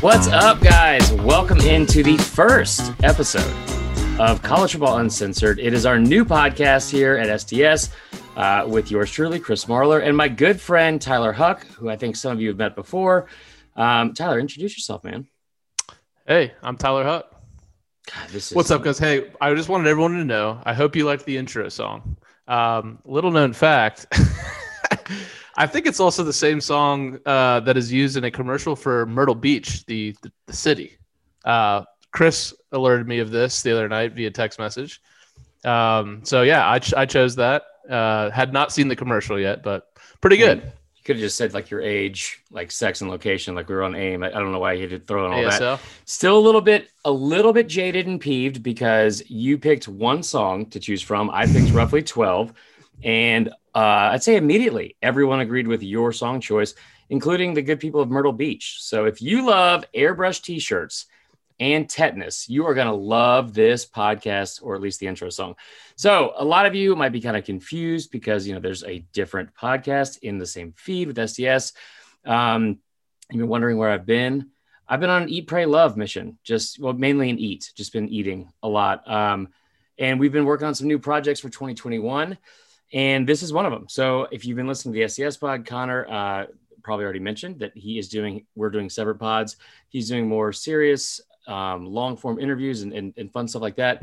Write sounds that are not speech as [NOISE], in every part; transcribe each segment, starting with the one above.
What's up, guys? Welcome into the first episode of College Football Uncensored. It is our new podcast here at STS uh, with yours truly, Chris Marler, and my good friend Tyler Huck, who I think some of you have met before. Um, Tyler, introduce yourself, man. Hey, I'm Tyler Huck. God, this is What's up, guys? Hey, I just wanted everyone to know. I hope you liked the intro song. Um, little known fact. [LAUGHS] I think it's also the same song uh, that is used in a commercial for Myrtle Beach, the the, the city. Uh, Chris alerted me of this the other night via text message. Um, so yeah, I, ch- I chose that. Uh, had not seen the commercial yet, but pretty good. You could have just said like your age, like sex and location, like we were on AIM. I, I don't know why you had to throw in all that. ASL. Still a little bit, a little bit jaded and peeved because you picked one song to choose from. I picked roughly twelve, and uh, I'd say immediately everyone agreed with your song choice, including the good people of Myrtle Beach. So if you love airbrush T-shirts and tetanus, you are going to love this podcast, or at least the intro song. So a lot of you might be kind of confused because you know there's a different podcast in the same feed with STS. Um, you've been wondering where I've been. I've been on an eat, pray, love mission. Just well, mainly an eat. Just been eating a lot. Um, and we've been working on some new projects for 2021, and this is one of them. So if you've been listening to the STS pod, Connor uh, probably already mentioned that he is doing. We're doing separate pods. He's doing more serious, um, long form interviews and, and, and fun stuff like that.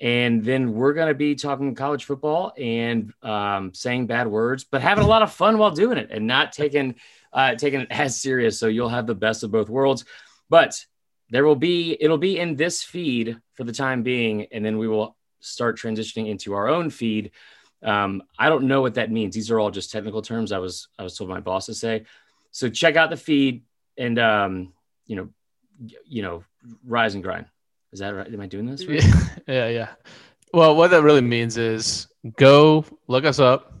And then we're going to be talking college football and um, saying bad words, but having a lot of fun while doing it and not taking uh, taking it [LAUGHS] as serious. So you'll have the best of both worlds. But there will be it'll be in this feed for the time being, and then we will start transitioning into our own feed. Um, I don't know what that means. These are all just technical terms. I was I was told my boss to say. So check out the feed and um, you know, you know, rise and grind. Is that right? Am I doing this? Right? Yeah, [LAUGHS] yeah, yeah. Well, what that really means is go look us up.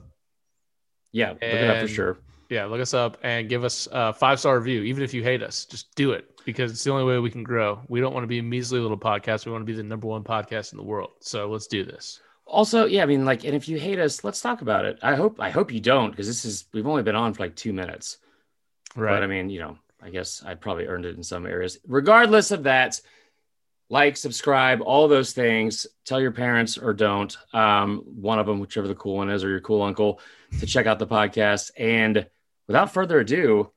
Yeah, look it up for sure. Yeah, look us up and give us a five star review. Even if you hate us, just do it because it's the only way we can grow. We don't want to be a measly little podcast. We want to be the number one podcast in the world. So let's do this. Also, yeah, I mean, like, and if you hate us, let's talk about it. I hope I hope you don't, because this is we've only been on for like two minutes. Right. But I mean, you know, I guess I probably earned it in some areas. Regardless of that, like, subscribe, all those things. Tell your parents or don't. Um, one of them, whichever the cool one is, or your cool uncle, to check out the podcast. And without further ado,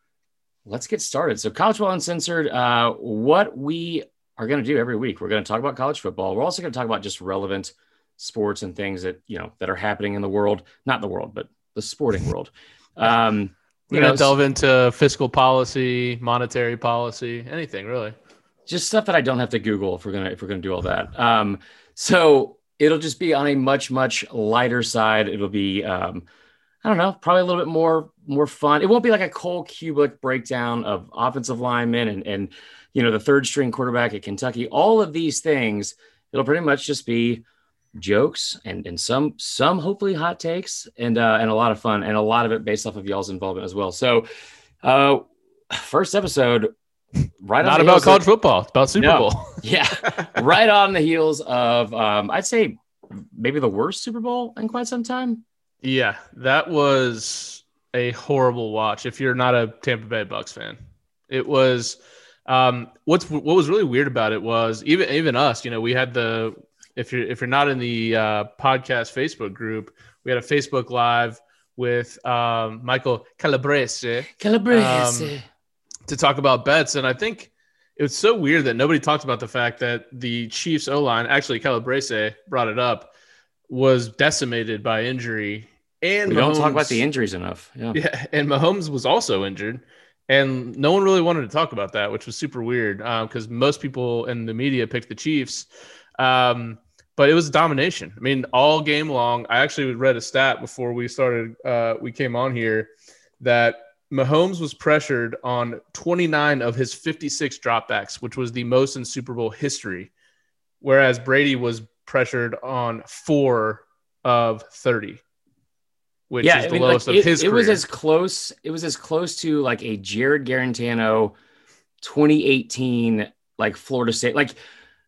let's get started. So, College Football Uncensored, uh, what we are going to do every week, we're going to talk about college football. We're also going to talk about just relevant sports and things that you know that are happening in the world, not the world, but the sporting [LAUGHS] world. Um, you know, delve into fiscal policy, monetary policy, anything really. just stuff that I don't have to Google if we're gonna if we're gonna do all that. Um, so it'll just be on a much much lighter side. It'll be um, I don't know, probably a little bit more more fun. It won't be like a Cole Cubelic breakdown of offensive linemen and and you know the third string quarterback at Kentucky. All of these things, it'll pretty much just be jokes and and some some hopefully hot takes and uh, and a lot of fun and a lot of it based off of y'all's involvement as well. So, uh, first episode. Right on Not the about heels of- college football. It's about Super No. Bowl. [LAUGHS] yeah, right on the heels of um, I'd say maybe the worst Super Bowl in quite some time. Yeah, that was a horrible watch. If you're not a Tampa Bay Bucks fan, it was. Um, what's what was really weird about it was even even us. You know, we had the if you're if you're not in the uh, podcast Facebook group, we had a Facebook live with um, Michael Calabrese Calabrese. Um, to talk about bets, and I think it was so weird that nobody talked about the fact that the Chiefs O line, actually Calabrese brought it up, was decimated by injury. And we don't talk about the injuries enough. Yeah. yeah, and Mahomes was also injured, and no one really wanted to talk about that, which was super weird because most people in the media picked the Chiefs. Um, but it was domination. I mean, all game long. I actually read a stat before we started. Uh, we came on here that Mahomes was pressured on 29 of his 56 dropbacks, which was the most in Super Bowl history, whereas Brady was pressured on four of 30 which yeah, is I the mean, lowest like, of it, his it was as close. It was as close to like a Jarrett Guarantano, 2018, like Florida State. Like,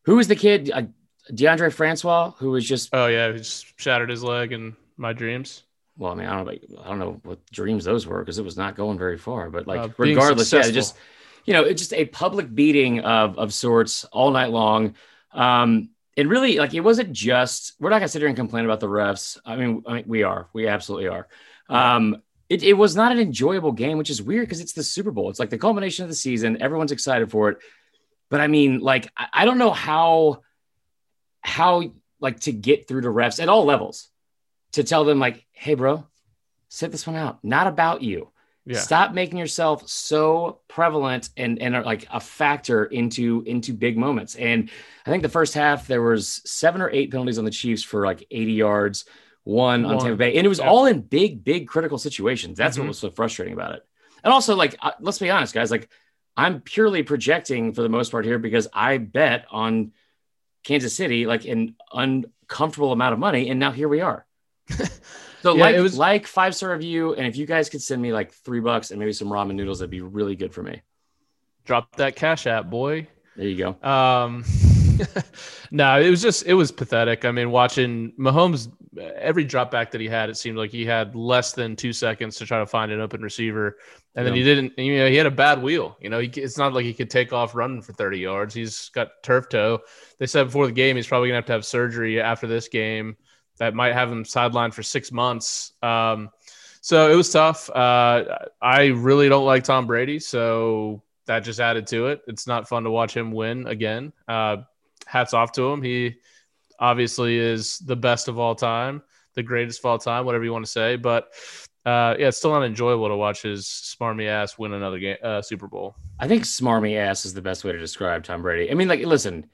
who was the kid? Uh, Deondre Francois, who was just oh yeah, he just shattered his leg in my dreams. well, I mean, I don't know, I don't know what dreams those were because it was not going very far. But like, Uh, regardless, yeah, just you know, it's just a public beating of of sorts all night long. Um, and really, like, it wasn't just. We're not gonna sit here and complain about the refs. I mean, I mean we are. We absolutely are. Um, it, it was not an enjoyable game, which is weird because it's the Super Bowl. It's like the culmination of the season. Everyone's excited for it. But I mean, like, I, I don't know how how like to get through to refs at all levels to tell them like, hey, bro, sit this one out. Not about you. Yeah. Stop making yourself so prevalent and and like a factor into into big moments. And I think the first half there was seven or eight penalties on the Chiefs for like 80 yards, one, one. on Tampa Bay, and it was yeah. all in big big critical situations. That's mm-hmm. what was so frustrating about it. And also like uh, let's be honest, guys, like I'm purely projecting for the most part here because I bet on Kansas City like an uncomfortable amount of money, and now here we are. [LAUGHS] So yeah, like it was like five star review, and if you guys could send me like three bucks and maybe some ramen noodles, that'd be really good for me. Drop that cash app, boy. There you go. Um, [LAUGHS] no, it was just it was pathetic. I mean, watching Mahomes, every drop back that he had, it seemed like he had less than two seconds to try to find an open receiver, and yeah. then he didn't. You know, he had a bad wheel. You know, he, it's not like he could take off running for thirty yards. He's got turf toe. They said before the game he's probably gonna have to have surgery after this game that might have him sidelined for six months. Um, so it was tough. Uh, I really don't like Tom Brady, so that just added to it. It's not fun to watch him win again. Uh, hats off to him. He obviously is the best of all time, the greatest of all time, whatever you want to say. But uh, yeah, it's still not enjoyable to watch his smarmy ass win another game, uh, Super Bowl. I think smarmy ass is the best way to describe Tom Brady. I mean, like, listen,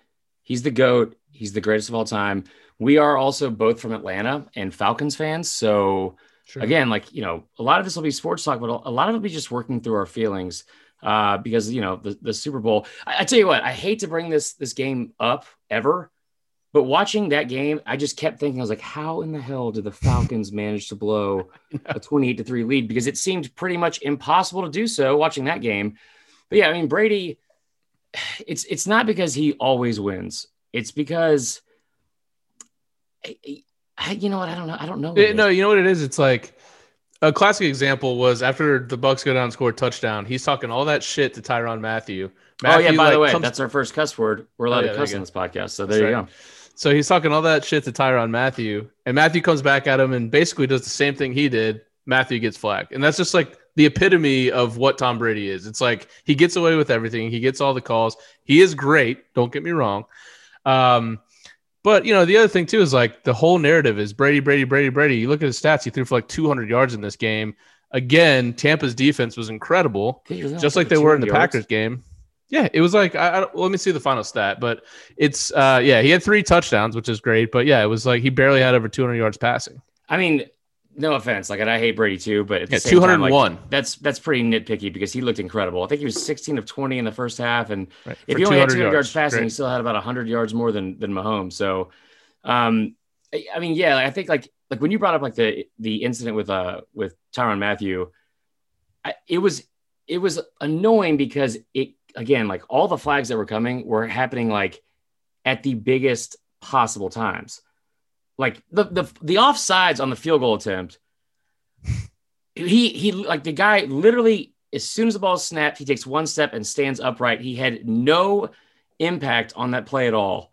he's the goat. He's the greatest of all time we are also both from Atlanta and Falcons fans. So sure. again, like, you know, a lot of this will be sports talk, but a lot of it will be just working through our feelings uh, because, you know, the, the Super Bowl, I, I tell you what, I hate to bring this, this game up ever, but watching that game, I just kept thinking, I was like, how in the hell did the Falcons manage to blow [LAUGHS] a 28 to 3 lead? Because it seemed pretty much impossible to do so watching that game. But yeah, I mean, Brady, [SIGHS] it's it's not because he always wins. It's because I, you know what? I don't know. I don't know. It, no, you know what it is? It's like a classic example was after the Bucks go down and score a touchdown. He's talking all that shit to Tyrann Matthew. Mathieu oh yeah, by like, the way, comes... that's our first cuss word. We're allowed oh, yeah, to cuss on this podcast, so there that's you right. go. So he's talking all that shit to Tyrann Mathieu, and Mathieu comes back at him and basically does the same thing he did. Mathieu gets flagged, and that's just like the epitome of what Tom Brady is. It's like he gets away with everything. He gets all the calls. He is great. Don't get me wrong. Um, but you know, the other thing too is like the whole narrative is Brady, Brady, Brady, Brady. You look at his stats; he threw for like 200 yards in this game. Again, Tampa's defense was incredible, just like they were in the yards. Packers game. Yeah, it was like I, I, let me see the final stat, but it's uh yeah, he had three touchdowns, which is great. But yeah, it was like he barely had over 200 yards passing. I mean, no offense, like and I hate Brady too, but yeah, two hundred one. Like, that's that's pretty nitpicky because he looked incredible. I think he was sixteen of twenty in the first half, and right. if you only had two hundred yards, yards passing, Great. he still had about hundred yards more than than Mahomes. So, um, I, I mean, yeah, I think like like when you brought up like the the incident with uh with Tyrann Mathieu, I, it was it was annoying because it again like all the flags that were coming were happening like at the biggest possible times like the the the offsides on the field goal attempt. He he like the guy literally as soon as the ball snapped, he takes one step and stands upright. He had no impact on that play at all.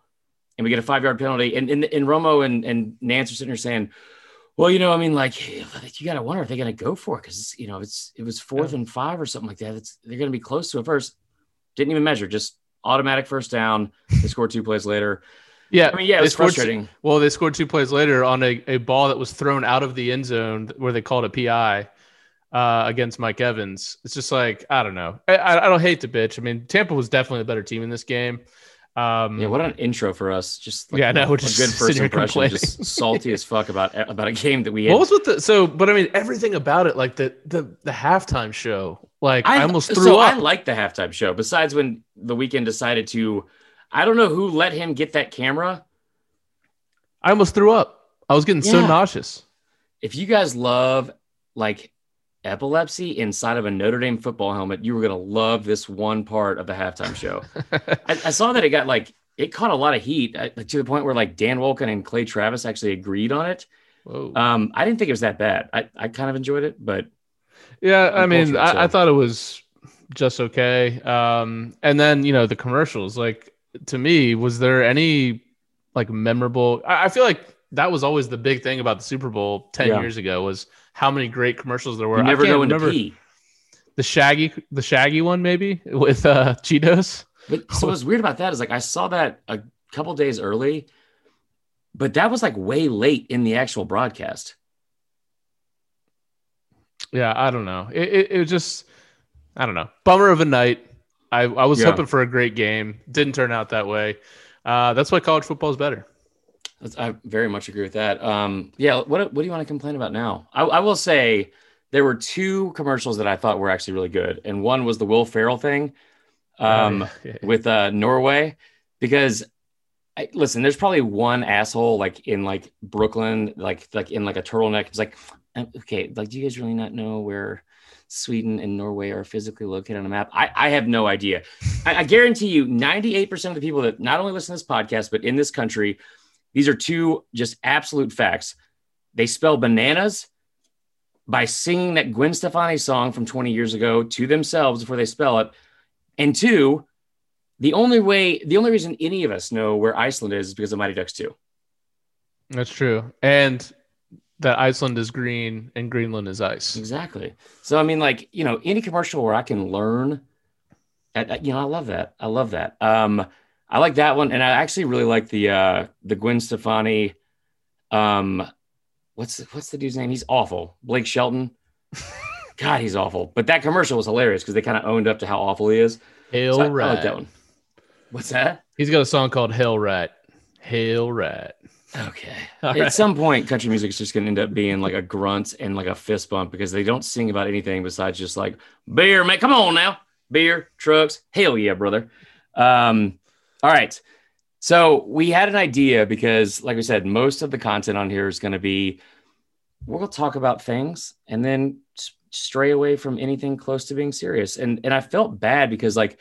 And we get a five yard penalty. And, and, and Romo and, and Nance are sitting there saying, well, you know, I mean, like [SIGHS] you got to wonder if they're going to go for it because, you know, it's it was fourth yeah. and five or something like that. It's, they're going to be close to it first. Didn't even measure, just automatic first down. They scored two plays later. Yeah, I mean, yeah, it was frustrating. Two, well, they scored two plays later on a, a ball that was thrown out of the end zone where they called a PI uh, against Mike Evans. It's just like I don't know. I, I don't hate the bitch. I mean, Tampa was definitely a better team in this game. Um, yeah, what an intro for us. Just like, yeah, no, just good first impression. Just [LAUGHS] salty as fuck about about a game that we. Had. What was with the so? But I mean, everything about it, like the the the halftime show, like I, I almost threw so up. I like the halftime show. Besides when the Weeknd decided to, I don't know who let him get that camera I almost threw up. I was getting yeah. so nauseous. If you guys love like epilepsy inside of a Notre Dame football helmet, you were gonna love this one part of the halftime show. [LAUGHS] I, I, saw that it got like it caught a lot of heat uh, to the point where like Dan Wolken and Clay Travis actually agreed on it. Whoa. Um, I didn't think it was that bad. I, I kind of enjoyed it, but yeah, I mean, I, I, thought it was just okay. Um, and then you know the commercials. Like to me, was there any like memorable? I, I feel like that was always the big thing about the Super Bowl ten Yeah. years ago was how many great commercials there were. You I never know when to remember pee. the Shaggy, the Shaggy one maybe with uh, Cheetos. But [LAUGHS] so what's weird about that is like I saw that a couple days early, but that was like way late in the actual broadcast. Yeah, I don't know. It, it, it was just, I don't know. Bummer of a night. I, I was Yeah. hoping for a great game. Didn't turn out that way. Uh, that's why college football is better. I very much agree with that. Um, yeah, what what do you want to complain about now? I, I will say there were two commercials that I thought were actually really good, and one was the Will Ferrell thing um, [LAUGHS] with uh, Norway, because I, listen, there's probably one asshole like in like Brooklyn, like like in like a turtleneck. It's like, Um, okay, like do you guys really not know where Sweden and Norway are physically located on a map? I, I have no idea. I, I guarantee you, 98% of the people that not only listen to this podcast but in this country, these are two just absolute facts. They spell bananas by singing that Gwen Stefani song from 20 years ago to themselves before they spell it. And two, the only way, the only reason any of us know where Iceland is is because of Mighty Ducks 2. That's true. And that Iceland is green and Greenland is ice. Exactly. So, I mean, like, you know, any commercial where I can learn, I- you know, I love that. I love that. Um, I like that one. And I actually really like the, uh, the Gwen Stefani, um, what's, what's the dude's name? He's awful. Blake Shelton. [LAUGHS] God, he's awful. But that commercial was hilarious because they kind of owned up to how awful he is. Hail So I, I like that one. What's that? He's got a song called Hail Rat. Hail Rat. Okay. [LAUGHS] All At right. some point, country music is just going to end up being like a grunt and like a fist bump because they don't sing about anything besides just like beer, man. Come on now, beer, trucks. Hell yeah, brother. Um, all right. So we had an idea because, like we said, most of the content on here is going to be we're going to talk about things and then stray away from anything close to being serious. And and I felt bad because like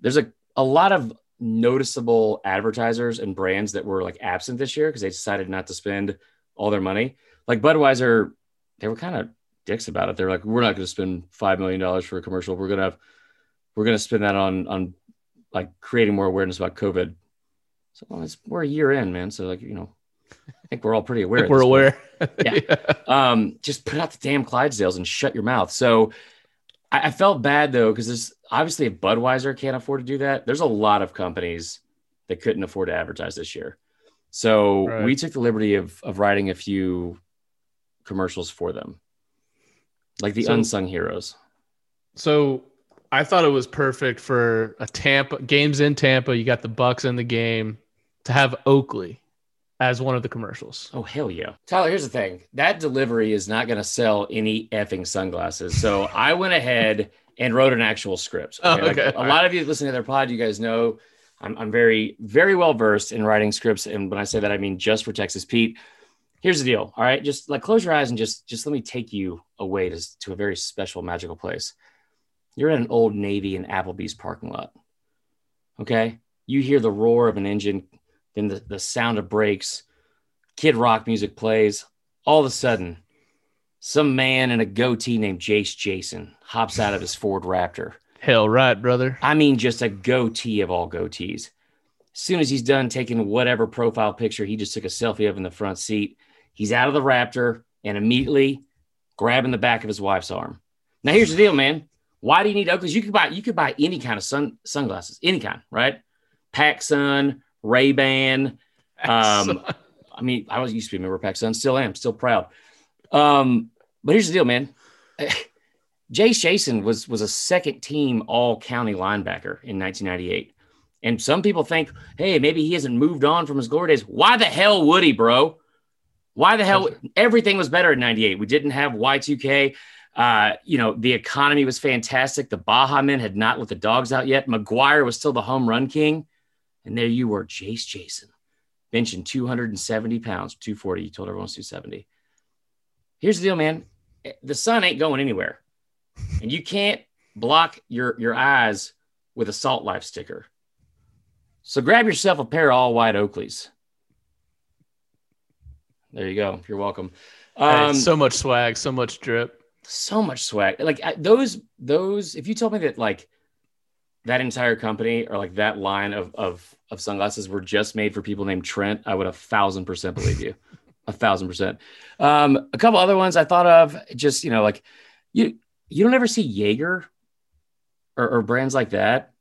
there's a a lot of noticeable advertisers and brands that were like absent this year because they decided not to spend all their money. Like Budweiser, they were kind of dicks about it. They're like, we're not going to spend five million dollars for a commercial. We're gonna have, we're gonna spend that on on like creating more awareness about COVID. So well, it's, we're a year in, man. So like you know, I think we're all pretty aware. we're this aware. Yeah. [LAUGHS] um, just put out the damn Clydesdales and shut your mouth. So I, I felt bad though, because there's obviously if Budweiser can't afford to do that, there's a lot of companies that couldn't afford to advertise this year. So Right. we took the liberty of of writing a few commercials for them. Like the So- unsung heroes. So I thought it was perfect for a Tampa games in Tampa. You got the Bucks in the game to have Oakley as one of the commercials. Oh hell yeah. Tyler, here's the thing. That delivery is not gonna sell any effing sunglasses. So I went ahead and wrote an actual script. Oh, Like, okay. a lot of you listening to their pod, you guys know I'm, I'm very, very well versed in writing scripts. And when I say that, I mean just for Texas Pete. Here's the deal. All right. Just like close your eyes and just just let me take you away to, to a very special, magical place. You're in an old Navy and Applebee's parking lot. Okay. You hear the roar of an engine, then the, the sound of brakes, kid rock music plays. All of a sudden, some man in a goatee named Jace Jason hops out of his Ford Raptor. Hell right, brother. I mean, just a goatee of all goatees. As soon as he's done taking whatever profile picture he just took a selfie of in the front seat, he's out of the Raptor and immediately grabbing the back of his wife's arm. Now, here's the deal, man. Why do you need Oakleys? You could buy you could buy any kind of sun sunglasses, any kind, right? Pac Sun, Ray Ban. Um, I mean, I was used to be a member of Pac Sun, still am, still proud. Um, but here's the deal, man. [LAUGHS] Jace Jason was was a second team all county linebacker in 1998. And some people think, hey, maybe he hasn't moved on from his glory days. Why the hell would he, bro? Why the hell? Everything was better in 98. We didn't have Y2K. Uh, you know, the economy was fantastic. The Baha Men had not let the dogs out yet. McGwire was still the home run king. And there you were, Jace Jason, benching 270 pounds, 240. You told everyone it's 270. Here's the deal, man. The sun ain't going anywhere. And you can't block your, your eyes with a salt life sticker. So grab yourself a pair of all white Oakleys. There you go. You're welcome. Hey, Um, so much swag, so much drip. so much swag. Like I, those, those. If you told me that like that entire company or like that line of of of sunglasses were just made for people named Trent, I would a thousand percent believe you. A thousand percent. Um, a couple other ones I thought of, just you know, like you you don't ever see Jaeger or, or brands like that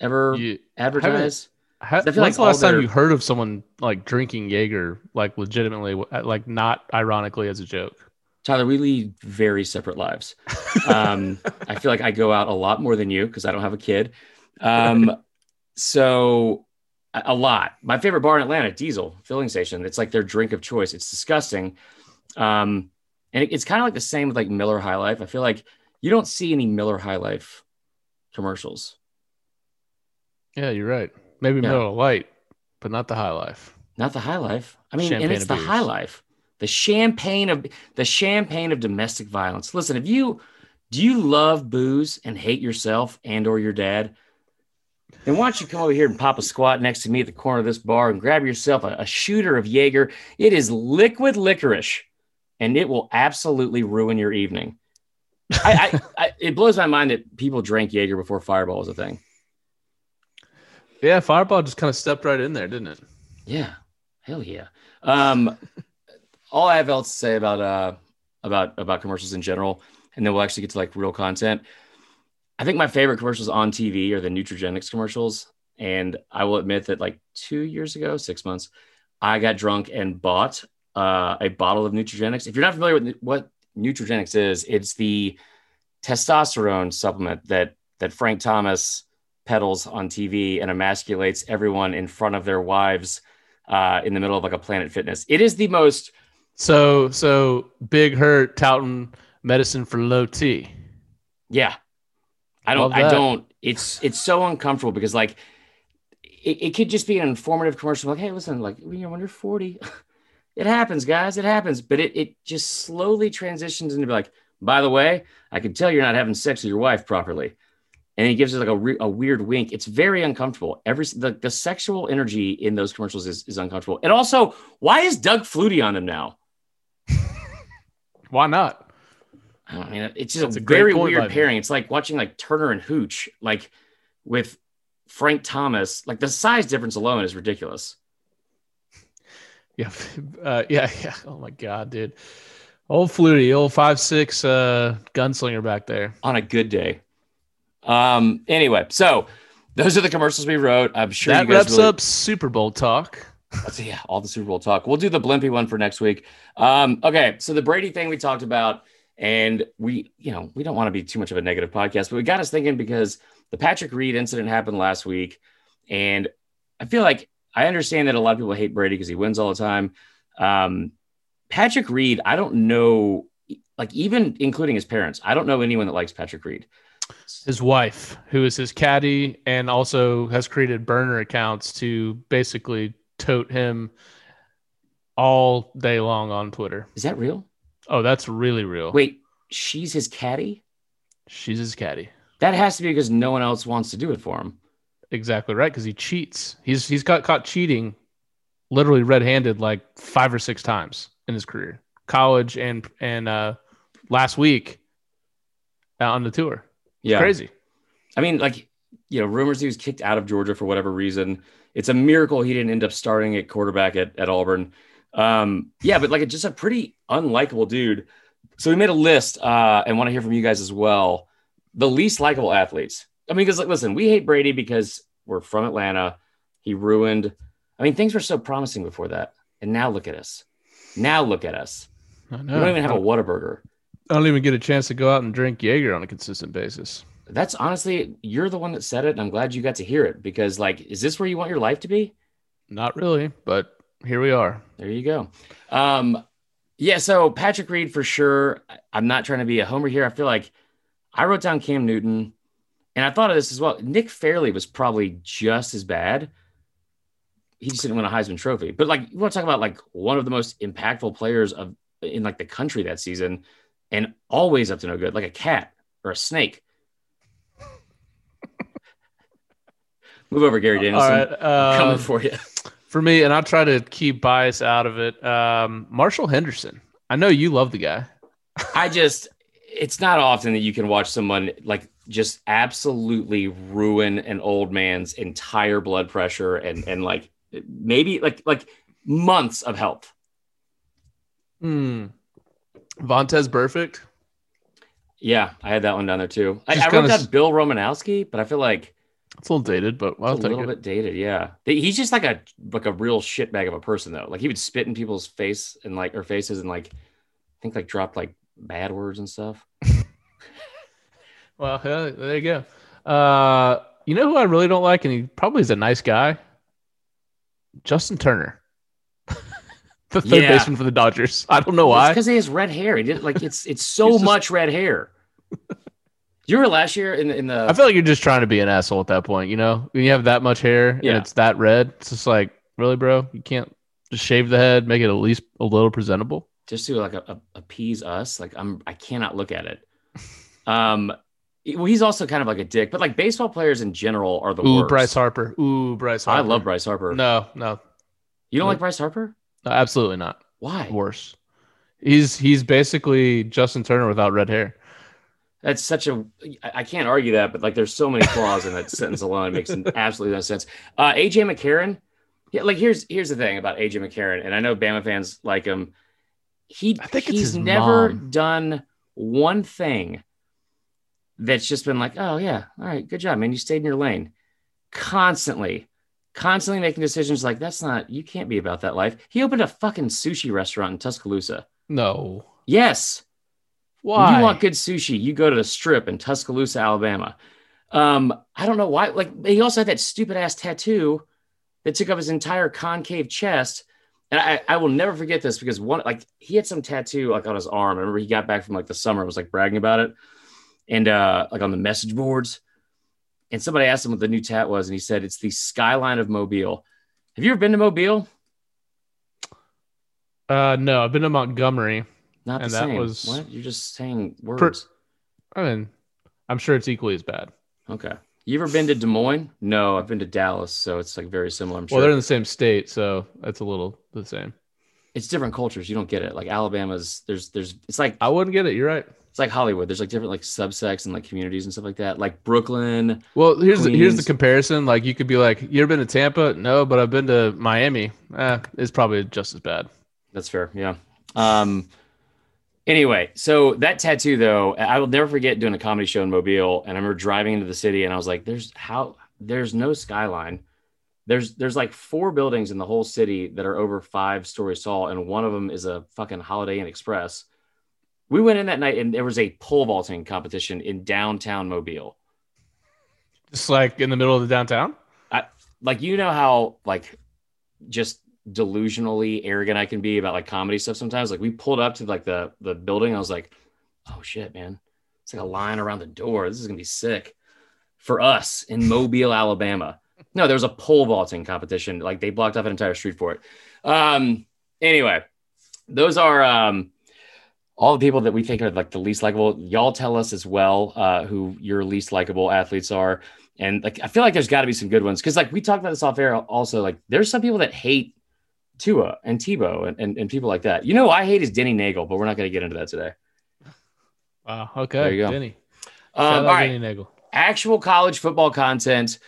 ever You- advertise. Ha- I feel when's like the last time you heard of someone like drinking Jaeger, like legitimately, like not ironically as a joke? Tyler, we lead very separate lives. Um, [LAUGHS] I feel like I go out a lot more than you because I don't have a kid. Um, so a, lot. My favorite bar in Atlanta, Diesel filling station. It's like their drink of choice. It's disgusting. Um, and it- it's kind of like the same with like Miller High Life. I feel like you don't see any Miller High Life commercials. Yeah, you're right. Maybe Yeah. Miller Lite, but not the High Life. Not the High Life. I mean, Champagne and it's the beers. High Life, the champagne of the champagne of domestic violence. Listen, if you do you love booze and hate yourself and or your dad, then why don't you come over here and pop a squat next to me at the corner of this bar and grab yourself a, a shooter of Jaeger. It is liquid licorice, and it will absolutely ruin your evening. I, I, [LAUGHS] I it blows my mind that people drank Jaeger before Fireball was a thing. Yeah, Fireball just kind of stepped right in there, didn't it? Yeah, hell yeah. Um, [LAUGHS] all I have else to say about uh about about commercials in general, and then we'll actually get to like real content. I think my favorite commercials on TV are the Nutrigenics commercials, and I will admit that like two years ago, six months, I got drunk and bought uh, a bottle of Nutrigenics. If you're not familiar with what Nutrigenics is, it's the testosterone supplement that that Frank Thomas peddles on TV and emasculates everyone in front of their wives uh, in the middle of like a Planet Fitness. It is the most So, so Big Hurt touting medicine for low T. yeah. I don't I don't. It's it's so uncomfortable because like it, it could just be an informative commercial like hey listen like you know when you're 40 [LAUGHS] it happens guys it happens. But it it just slowly transitions into like by the way I can tell you're not having sex with your wife properly. And he gives us like a, re- a weird wink. It's very uncomfortable. Every the, the sexual energy in those commercials is, is uncomfortable. And also why is Doug Flutie on them now? [LAUGHS] Why not? I mean it's just That's a, a very point, weird pairing. It's like watching like Turner and Hooch, like with Frank Thomas. Like the size difference alone is ridiculous. [LAUGHS] Yeah, [LAUGHS] uh, yeah, yeah. Oh my god, dude. Old Flutie, old five six uh, gunslinger back there. On a good day. Um. Anyway, so those are the commercials we wrote. I'm sure that you guys wraps really, up Super Bowl talk. Let's see, yeah, all the Super Bowl talk. We'll do the Blimpy one for next week. Um, okay, so the Brady thing we talked about, and we, you know, we don't want to be too much of a negative podcast, but we got us thinking because the Patrick Reed incident happened last week, and I feel like I understand that a lot of people hate Brady because he wins all the time. Um, Patrick Reed, I don't know, like even including his parents, I don't know anyone that likes Patrick Reed. His wife, who is his caddy, and also has created burner accounts to basically tote him all day long on Twitter. Is that real? Oh, that's really real. Wait, she's his caddy? she's his caddy. That has to be because no one else wants to do it for him. Exactly right, because he cheats. He's he's got caught cheating, literally red-handed, like five or six times in his career, college and and uh, last week uh, on the tour. Yeah. Crazy. I mean, like, you know, rumors he was kicked out of Georgia for whatever reason. It's a miracle he didn't end up starting at quarterback at, at Auburn. Um, yeah, but like it's just a pretty unlikable dude. So we made a list uh, and want to hear from you guys as well. The least likable athletes. I mean, because like, listen, we hate Brady because we're from Atlanta. He ruined. I mean, things were so promising before that, and now look at us. Now look at us. I We don't even have a Whataburger. I don't even get a chance to go out and drink Jaeger on a consistent basis. That's honestly, you're the one that said it, and I'm glad you got to hear it because, like, is this where you want your life to be? Not really, but here we are. There you go. Um, yeah, so Patrick Reed for sure. I'm not trying to be a homer here. I feel like I wrote down Cam Newton, and I thought of this as well. Nick Fairley was probably just as bad. He just didn't win a Heisman Trophy. But like, you want to talk about like one of the most impactful players of in like the country that season, and always up to no good, like a cat or a snake. [LAUGHS] Move over, Gary All Danielson. right. I'm coming um, for you. For me, and I'll try to keep bias out of it. Um, Marshall Henderson. I know you love the guy. I just it's not often that you can watch someone like just absolutely ruin an old man's entire blood pressure and and like maybe like like months of health. Hmm. Vontaze Burfict. Yeah, I had that one down there too. I, Just I wrote down s- Bill Romanowski, but I feel like It's a little dated, but I'll it's a take little it. bit dated. Yeah, he's just like a like a real shitbag of a person though. Like he would spit in people's face and like or faces and like I think like drop like bad words and stuff. [LAUGHS] Well, yeah, there you go. Uh, you know who I really don't like, and he probably is a nice guy. Justin Turner, [LAUGHS] the third Yeah. baseman for the Dodgers. I don't know why. because he has red hair. He didn't like it's it's [LAUGHS] so He's just- much red hair. You remember last year in the in the I feel like you're just trying to be an asshole at that point. You know, when you have that much hair Yeah. and it's that red, it's just like, really, bro? You can't just shave the head, make it at least a little presentable. just to like a, a, appease us. Like I'm, I cannot look at it. Um, well, he's also kind of like a dick, but like baseball players in general are the worst. Ooh, worst. Bryce Harper. Ooh, Bryce Harper. I love Bryce Harper. No, no, you don't no. like Bryce Harper? no, absolutely not. Why? Worse. He's he's basically Justin Turner without red hair. That's such a I can't argue that, but like, there's so many flaws in that sentence alone. It makes [LAUGHS] absolutely no sense. Uh, AJ McCarron. Yeah, like here's here's the thing about AJ McCarron, and I know Bama fans like him. He I think he's never mom. done one thing that's just been like, oh yeah, all right, good job, man. You stayed in your lane. Constantly, constantly making decisions like that's not. You can't be about that life. He opened a fucking sushi restaurant in Tuscaloosa. No. Yes, Why? when you want good sushi, you go to the strip in Tuscaloosa, Alabama. Um, I don't know why. Like he also had that stupid ass tattoo that took up his entire concave chest. And I, I will never forget this because one like he had some tattoo like on his arm. I remember he got back from like the summer, and was like bragging about it. And uh like on the message boards. And somebody asked him what the new tat was, and he said it's the skyline of Mobile. Have you ever been to Mobile? uh, no, I've been to Montgomery. Not the that same. was- what? You're just saying words. I mean, I'm sure it's equally as bad. Okay. You ever been to Des Moines? No, I've been to Dallas, so it's like very similar. I'm sure. Well, they're in the same state, so that's a little the same. it's different cultures. You don't get it. Like Alabama's, there's, there's, it's like, I wouldn't get it. You're right. it's like Hollywood. There's like different like subsects and like communities and stuff like that. Like Brooklyn. Well, here's the, here's the comparison. Like you could be like, you ever been to Tampa? No, but I've been to Miami. Eh, it's probably just as bad. That's fair. Yeah. Um. Anyway, so that tattoo though, I will never forget doing a comedy show in Mobile, and I remember driving into the city, and I was like, "There's how there's no skyline." There's there's like four buildings in the whole city that are over five stories tall, and one of them is a fucking Holiday Inn Express. We went in that night, and there was a pole vaulting competition in downtown Mobile. Just like in the middle of the downtown. Like you know how like just delusionally arrogant I can be about like comedy stuff sometimes. Like we pulled up to like the the building, I was like, "Oh shit, man! It's like a line around the door. This is gonna be sick." For us in [LAUGHS] Mobile, Alabama. No, there was a pole vaulting competition. Like they blocked off an entire street for it. Um, anyway, those are um, all the people that we think are like the least likable. Y'all tell us as well uh, who your least likable athletes are. And like I feel like there's got to be some good ones because like we talked about this off air also. Like there's some people that hate Tua and Tebow and, and, and people like that. You know, I hate is Denny Nagel, but we're not going to get into that today. Wow. Okay. There you go. Denny. Um, all right, Denny Nagel. actual college football content.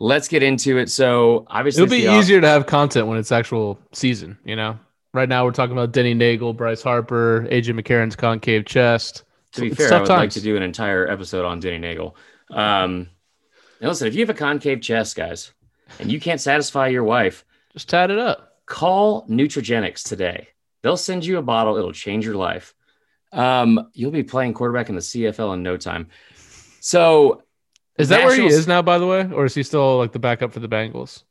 Let's get into it. So obviously, It'll be off- easier to have content when it's actual season. You know. Right now we're talking about Denny Nagel, Bryce Harper, AJ McCarron's concave chest. To be It's fair, I would like to do an entire episode on Denny Nagel. Um, and listen, if you have a concave chest, guys, and you can't satisfy your wife, Just tat it up. Call Nutrigenics today. They'll send you a bottle. It'll change your life. Um, you'll be playing quarterback in the CFL in no time. So Is that where he is now, by the way, or is he still like the backup for the Bengals?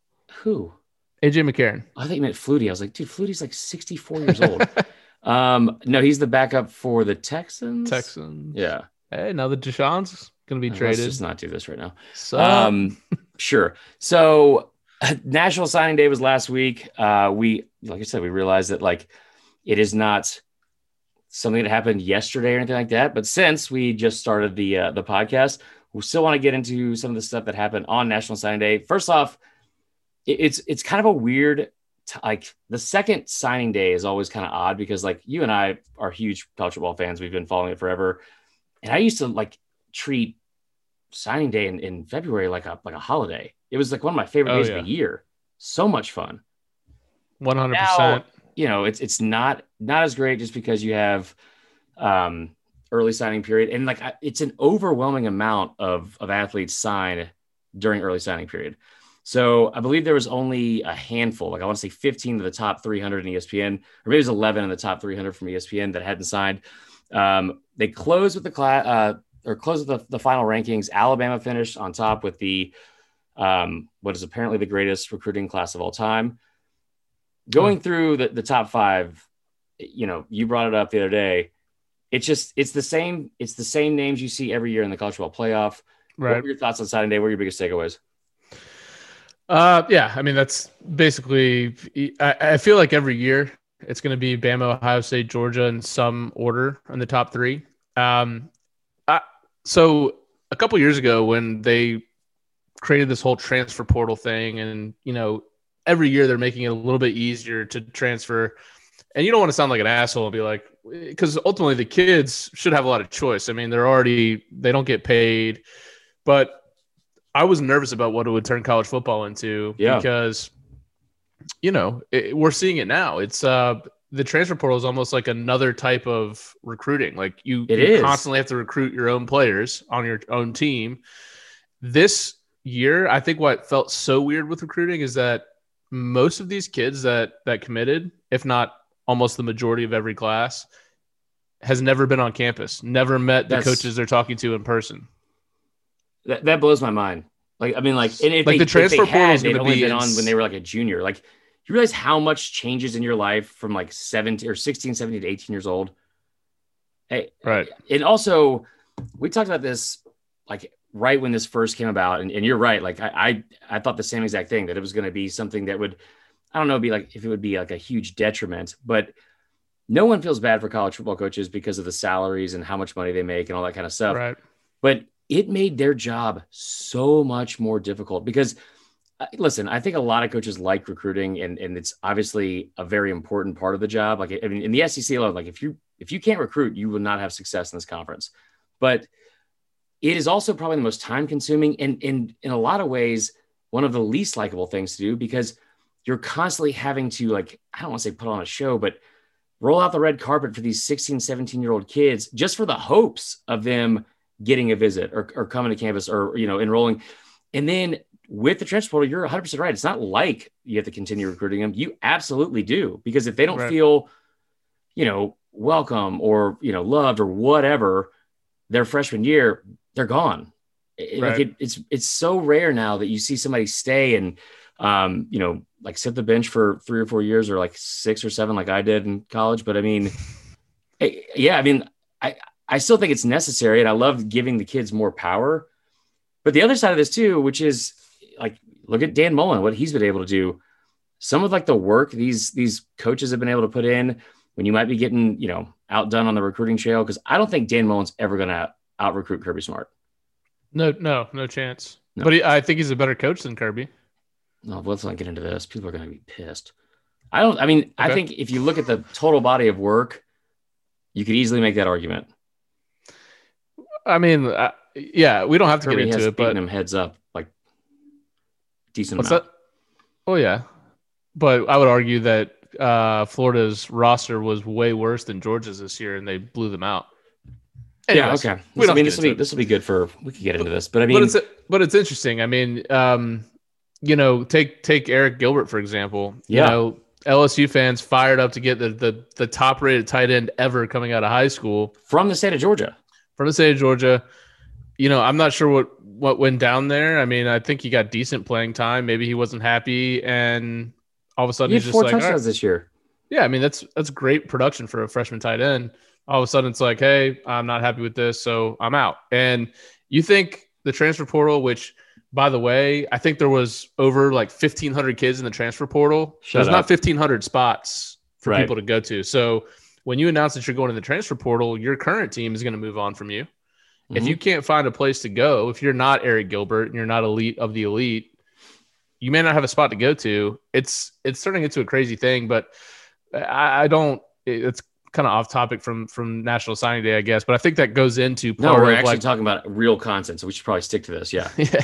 who? AJ McCarron. I think you meant Flutie. I was like, dude, Flutie's like 64 years old. [LAUGHS] um, no, he's the backup for the Texans. Texans. Yeah. Hey, now the Deshaun's gonna be Let's traded. just not do this right now. So, Um, [LAUGHS] sure. So [LAUGHS] National Signing Day was last week. Uh, we, like I said, we realized that like it is not something that happened yesterday or anything like that. But since we just started the uh, the podcast, we still want to get into some of the stuff that happened on National Signing Day. First off, it, it's it's kind of a weird. T- like the second signing day is always kind of odd because like you and I are huge college football fans. We've been following it forever. and I used to like treat signing day in, in February like a like a holiday. It was like one of my favorite Oh, days yeah. of the year. So much fun. One hundred percent. you know, it's it's not not as great just because you have um early signing period and like I- it's an overwhelming amount of of athletes sign during early signing period. So I believe there was only a handful, like I want to say 15 of the top 300 in ESPN, or maybe it was 11 in the top 300 from ESPN that hadn't signed. Um, they closed with the class, uh, or closed with the, the final rankings. Alabama finished on top with the um, what is apparently the greatest recruiting class of all time. Going through the, the top five, you know, you brought it up the other day. It's just it's the same it's the same names you see every year in the college football playoff. What Right. were your thoughts on signing day? What were your biggest takeaways? Uh, yeah. I mean, that's basically. I, I feel like every year it's going to be Bama, Ohio State, Georgia in some order in the top three. Um, I, so a couple years ago when they created this whole transfer portal thing, and you know, every year they're making it a little bit easier to transfer. And you don't want to sound like an asshole and be like, because ultimately the kids should have a lot of choice. I mean, they're already they don't get paid, but I was nervous about what it would turn college football into Yeah. because you know it, we're seeing it now. It's uh the transfer portal is almost like another type of recruiting. Like you, you constantly have to recruit your own players on your own team. This year, I think what felt so weird with recruiting is that most of these kids that that committed, if not almost the majority of every class, has never been on campus, never met the That's- coaches they're talking to in person. That, that blows my mind. Like, I mean, like, Like, they, the transfer portal had, is only be been on when they were like a junior. Like, you realize how much changes in your life from like 17 or 16, 17 to 18 years old. Hey, Right. and also we talked about this like right when this first came about and, and you're right like I, I i thought the same exact thing that it was going to be something that would i don't know be like if it would be like a huge detriment but no one feels bad for college football coaches because of the salaries and how much money they make and all that kind of stuff. Right. but it made their job so much more difficult because uh, listen i think a lot of coaches like recruiting and, and it's obviously a very important part of the job. Like i mean in the sec alone like if you if you can't recruit you will not have success in this conference. But it is also probably the most time consuming and, and in a lot of ways one of the least likable things to do because you're constantly having to like i don't want to say put on a show but roll out the red carpet for these 16 17 year old kids just for the hopes of them getting a visit or, or coming to campus or you know enrolling. And then with the transfer portal you're 100% right. It's not like you have to continue recruiting them. You absolutely do because if they don't Right. feel you know welcome or you know loved or whatever their freshman year they're gone. It- like it, it's it's so rare now that you see somebody stay and um you know like sit the bench for three or four years or like six or seven like i did in college. But i mean [LAUGHS] eh, yeah i mean i i still think it's necessary and i love giving the kids more power. But the other side of this too which is like look at dan mullen what he's been able to do. Some of like the work these these coaches have been able to put in when you might be getting you know outdone on the recruiting trail because i don't think dan mullen's ever going to out recruit kirby smart No, no, no chance. No. But he, I think he's a better coach than Kirby. no let's not get into this people are going to be pissed i don't i mean i think if you look at the total body of work you could easily make that argument I mean, uh, yeah, we don't have to kirby get into it, but him heads up like decent what's amount. that? Oh yeah, but I would argue that uh, Florida's roster was way worse than Georgia's this year, and they blew them out. Anyways, yeah okay we This- don't i mean this will be this will be good for we could get into this but i mean but it's but it's interesting. I mean, um, you know, take take Arik Gilbert for example. Yeah. You know, LSU fans fired up to get the the the top rated tight end ever coming out of high school. from the state of georgia from the state of Georgia. You know, I'm not sure what what went down there. I mean, I think he got decent playing time. Maybe he wasn't happy, and all of a sudden he he's just four like, touchdowns right." this year yeah. I mean, that's that's great production for a freshman tight end. All of a sudden, it's like, hey, I'm not happy with this, so I'm out. And you think the transfer portal, which by the way, I think there was over like 1,500 kids in the transfer portal. Shut There's up. not 1,500 spots for Right. people to go to. So when you announce that you're going to the transfer portal, your current team is going to move on from you. If Mhm. you can't find a place to go, if you're not Arik Gilbert and you're not elite of the elite, you may not have a spot to go to. It's it's turning into a crazy thing, but I, I don't. It's kind of off topic from from National Signing Day, I guess, but I think that goes into No, we're actually like talking about real content, so we should probably stick to this. Yeah. [LAUGHS] yeah,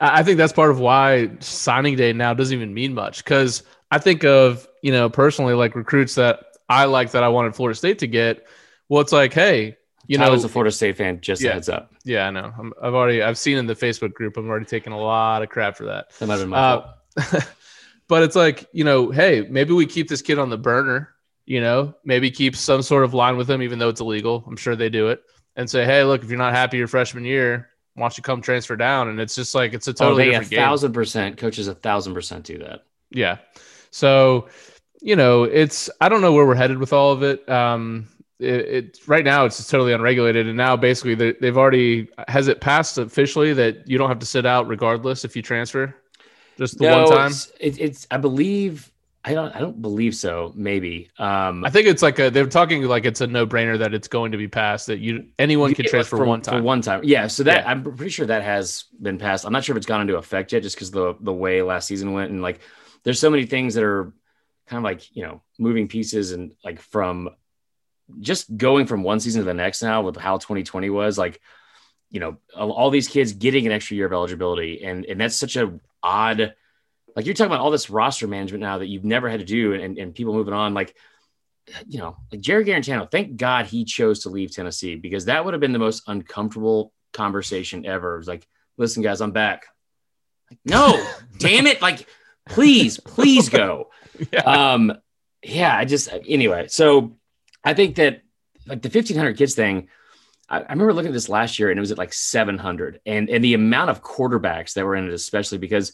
I I think that's part of why signing day now doesn't even mean much because I think of you know personally like recruits that I like that I wanted Florida State to get. Well, it's like, hey, you know, Tyler's a Florida State fan. Just Yeah. a heads up. yeah, I know. I'm, I've already I've seen in the Facebook group. I'm already taking a lot of crap for that. That might have been my fault. Uh, [LAUGHS] but it's like you know, hey, maybe we keep this kid on the burner. You know, maybe keep some sort of line with him, even though it's illegal. I'm sure they do it, and say, hey, look, if you're not happy your freshman year, why don't you come transfer down? And it's just like it's a Oh, totally a different game. thousand percent. Coaches a thousand percent do that. Yeah. So, you know, it's I don't know where we're headed with all of it. Um, it, it right now it's totally unregulated, and now basically they, they've already has it passed officially that you don't have to sit out regardless if you transfer, just the one time. It's, it, it's I believe I don't I don't believe so. Maybe. Um I think it's like a, they're talking like it's a no brainer that it's going to be passed that you anyone can transfer for, one time. For one time. Yeah. So that Yeah. I'm pretty sure that has been passed. I'm not sure if it's gone into effect yet, just because the the way last season went and like there's so many things that are kind of like you know moving pieces and like from just going from one season to the next now with how 2020 was like you know all, all these kids getting an extra year of eligibility and and that's such a odd like you're talking about all this roster management now that you've never had to do and, and people moving on. Like you know like jerry Guarantano thank god he chose to leave tennessee because that would have been the most uncomfortable conversation ever. It was like listen guys i'm back. Like no [LAUGHS] damn it. Like please please go. [LAUGHS] Yeah. um yeah i just anyway so i think that like the 1500 kids thing I, I remember looking at this last year and it was at like 700 and and the amount of quarterbacks that were in it especially because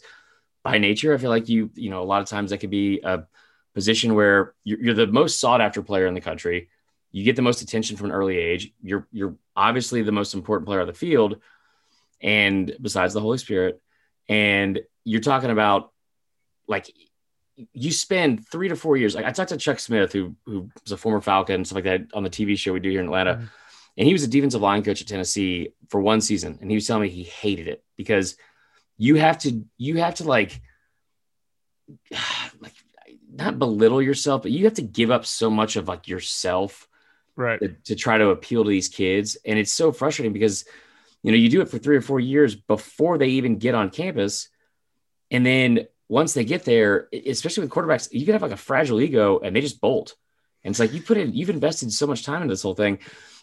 by nature i feel like you you know a lot of times that could be a position where you're, you're the most sought after player in the country you get the most attention from an early age you're you're obviously the most important player on the field and besides the holy spirit and you're talking about like you spend three to four years. Like I talked to Chuck Smith, who who was a former Falcon and stuff like that on the TV show we do here in Atlanta, Mhm. and he was a defensive line coach at Tennessee for one season, and he was telling me he hated it because you have to you have to like [SIGHS] like not belittle yourself, but you have to give up so much of like yourself right. to, to try to appeal to these kids. And it's so frustrating because, you know, you do it for three or four years before they even get on campus. And then once they get there, especially with quarterbacks, you can have like a fragile ego and they just bolt. And it's like you put in, you've invested so much time in this whole thing.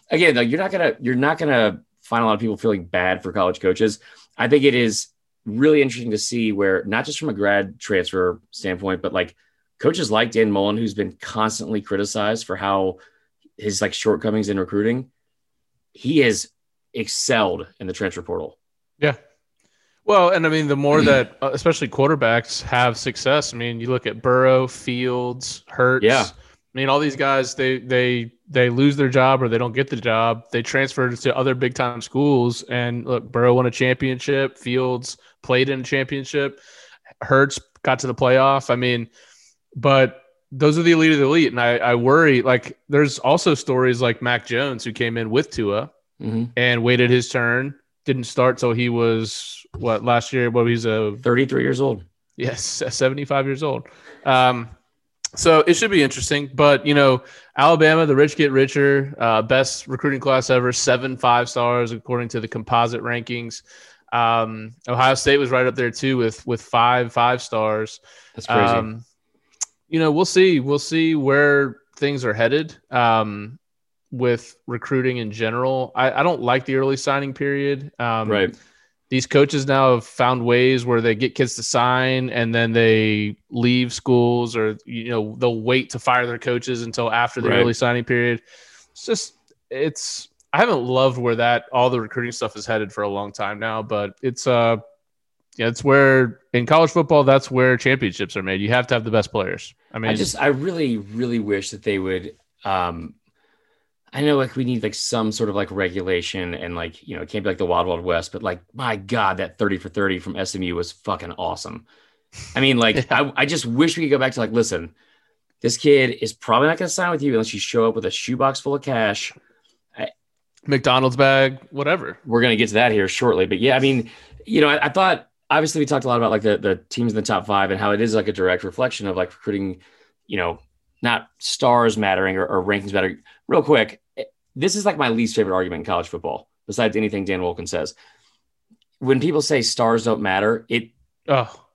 Again, like you're not gonna, you're not gonna find a lot of people feeling bad for college coaches. I think it is really interesting to see where not just from a grad transfer standpoint, but like coaches like Dan Mullen, who's been constantly criticized for how his like shortcomings in recruiting, he has excelled in the transfer portal. Yeah. Well, and I mean, the more that, uh, especially quarterbacks, have success. I mean, you look at Burrow, Fields, Hurts. Yeah. I mean, all these guys, they they they lose their job or they don't get the job. They transfer to other big time schools, and look, Burrow won a championship. Fields played in a championship. Hurts got to the playoff. I mean, but those are the elite of the elite, and I, I worry. Like, there's also stories like Mac Jones who came in with Tua Mm-hmm. and waited his turn. Didn't start till he was what last year? What he's a 33 years old. yes, [LAUGHS] seventy five years old. Um, so it should be interesting. But you know, Alabama, the rich get richer. Uh, best recruiting class ever. Seven five stars according to the composite rankings. Um, Ohio State was right up there too with with five five stars. That's crazy. Um, you know, we'll see. We'll see where things are headed um, with recruiting in general. I, I don't like the early signing period. Um, right. These coaches now have found ways where they get kids to sign and then they leave schools, or you know, they'll wait to fire their coaches until after the Right. early signing period. It's just, it's. I haven't loved where that all the recruiting stuff is headed for a long time now, but it's uh yeah, it's where in college football, that's where championships are made. You have to have the best players. I mean, I just, I really, really wish that they would. Um, I know, like, we need like some sort of like regulation and like, you know, it can't be like the Wild Wild West, but like, my God, that 30 for 30 from SMU was fucking awesome. I mean, like, [LAUGHS] Yeah. I, I just wish we could go back to like, listen, this kid is probably not going to sign with you unless you show up with a shoebox full of cash. McDonald's bag, whatever. we're going to get to that here shortly. But yeah, I mean, you know, I, I thought obviously we talked a lot about like the, the teams in the top five and how it is like a direct reflection of like recruiting, you know, not stars mattering or, or rankings mattering. Real quick, this is like my least favorite argument in college football, besides anything Dan Wolken says. When people say stars don't matter, it Oh,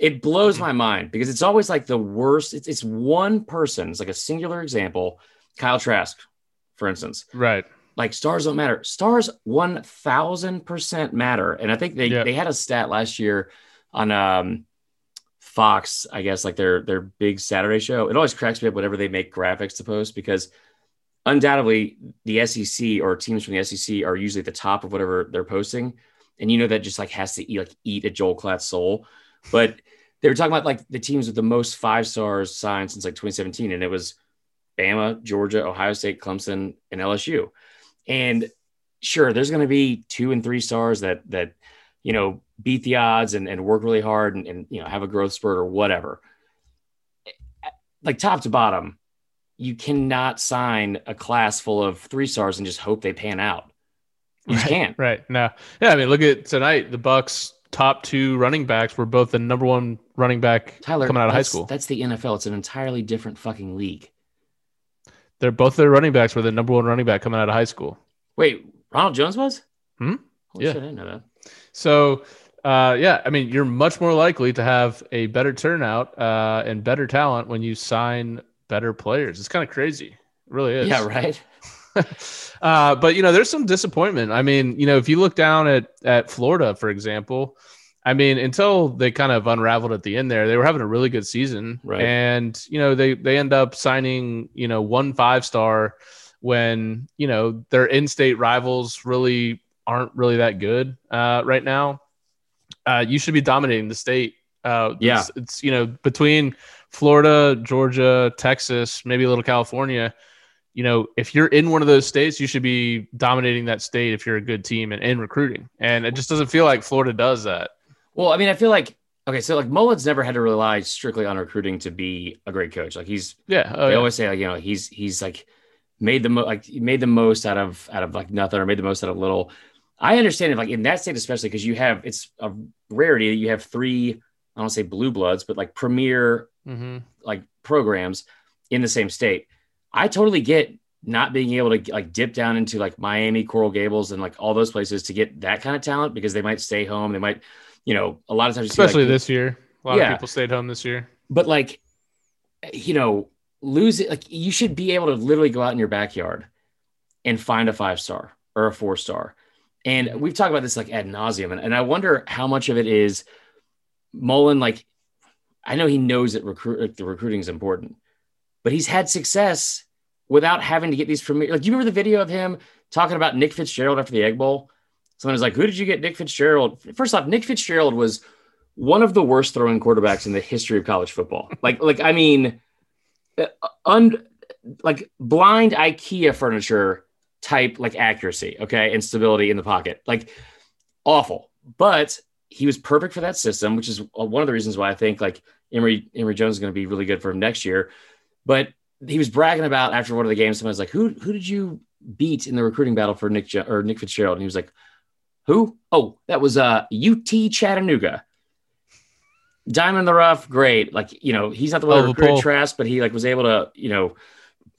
it blows my mind because it's always like the worst. It's, it's one person. It's like a singular example. Kyle Trask, for instance, right. Like stars don't matter. Stars one thousand percent matter. And I think they they had a stat last year on um Fox, I guess, like their their big Saturday show. It always cracks me up whenever they make graphics to post because undoubtedly the SEC or teams from the SEC are usually at the top of whatever they're posting. And you know that just like has to eat like eat at Joel Klatt's soul. But [LAUGHS] they were talking about like the teams with the most five stars signed since like 2017, and it was Bama, Georgia, Ohio State, Clemson, and LSU. And sure, there's going to be two and three stars that that you know beat the odds and, and work really hard and, and you know have a growth spurt or whatever. Like top to bottom, you cannot sign a class full of three stars and just hope they pan out. You right, can't. Right. No. Yeah. I mean, look at tonight. The Bucks' top two running backs were both the number one running back Tyler, coming out of high school. That's the NFL. It's an entirely different fucking league. They're both their running backs were the number one running back coming out of high school. Wait, Ronald Jones was? Hmm? Holy Yeah. shit, I didn't know that. So, uh, yeah, I mean, you're much more likely to have a better turnout uh, and better talent when you sign better players. It's kind of crazy. It really is. Yeah, right. [LAUGHS] uh, but you know, there's some disappointment. I mean, you know, if you look down at at Florida, for example, I mean, until they kind of unraveled at the end there, they were having a really good season, Right. and you know, they they end up signing you know one five star when you know their in-state rivals really aren't really that good uh, right now. Uh, you should be dominating the state. Uh, Yeah. it's, it's you know between Florida, Georgia, Texas, maybe a little California you know, if you're in one of those states, you should be dominating that state if you're a good team and in recruiting. And it just doesn't feel like Florida does that. Well, I mean, I feel like okay, so like Mullen's never had to rely strictly on recruiting to be a great coach. Like he's Yeah. Oh, they yeah. always say like you know he's he's like made the mo- like he made the most out of out of like nothing or made the most out of little. I understand it like in that state especially because you have it's a rarity that you have three I don't say blue bloods but like premier Mhm. like programs in the same state. I totally get not being able to like dip down into like Miami, Coral Gables, and like all those places to get that kind of talent because they might stay home. They might, you know, a lot of times, see, like, Especially this year. A lot Yeah. of people stayed home this year. but like, you know, lose it. Like you should be able to literally go out in your backyard and find a five star or a four star. And we've talked about this like ad nauseum. And, and I wonder how much of it is Mullen, like, I know he knows that recruit like, the recruiting is important, but he's had success without having to get these premier. Like, do you remember the video of him talking about Nick Fitzgerald after the Egg Bowl? Someone was like, "Who did you get, Nick Fitzgerald?" First off, Nick Fitzgerald was one of the worst throwing quarterbacks in the history of college football. [LAUGHS] Like, like I mean, uh, un, like blind IKEA furniture type like accuracy, okay, and stability in the pocket, like awful. But he was perfect for that system, which is uh, one of the reasons why I think like Emory Emory Jones is going to be really good for him next year. But he was bragging about after one of the games, someone was like, "Who who did you beat in the recruiting battle for Nick Jo- or Nick Fitzgerald?" And he was like, "Who? Oh, that was uh UT Chattanooga." Diamond in the rough, great. Like you know, he's not the one Oh, that the recruited. Trask, but he like was able to you know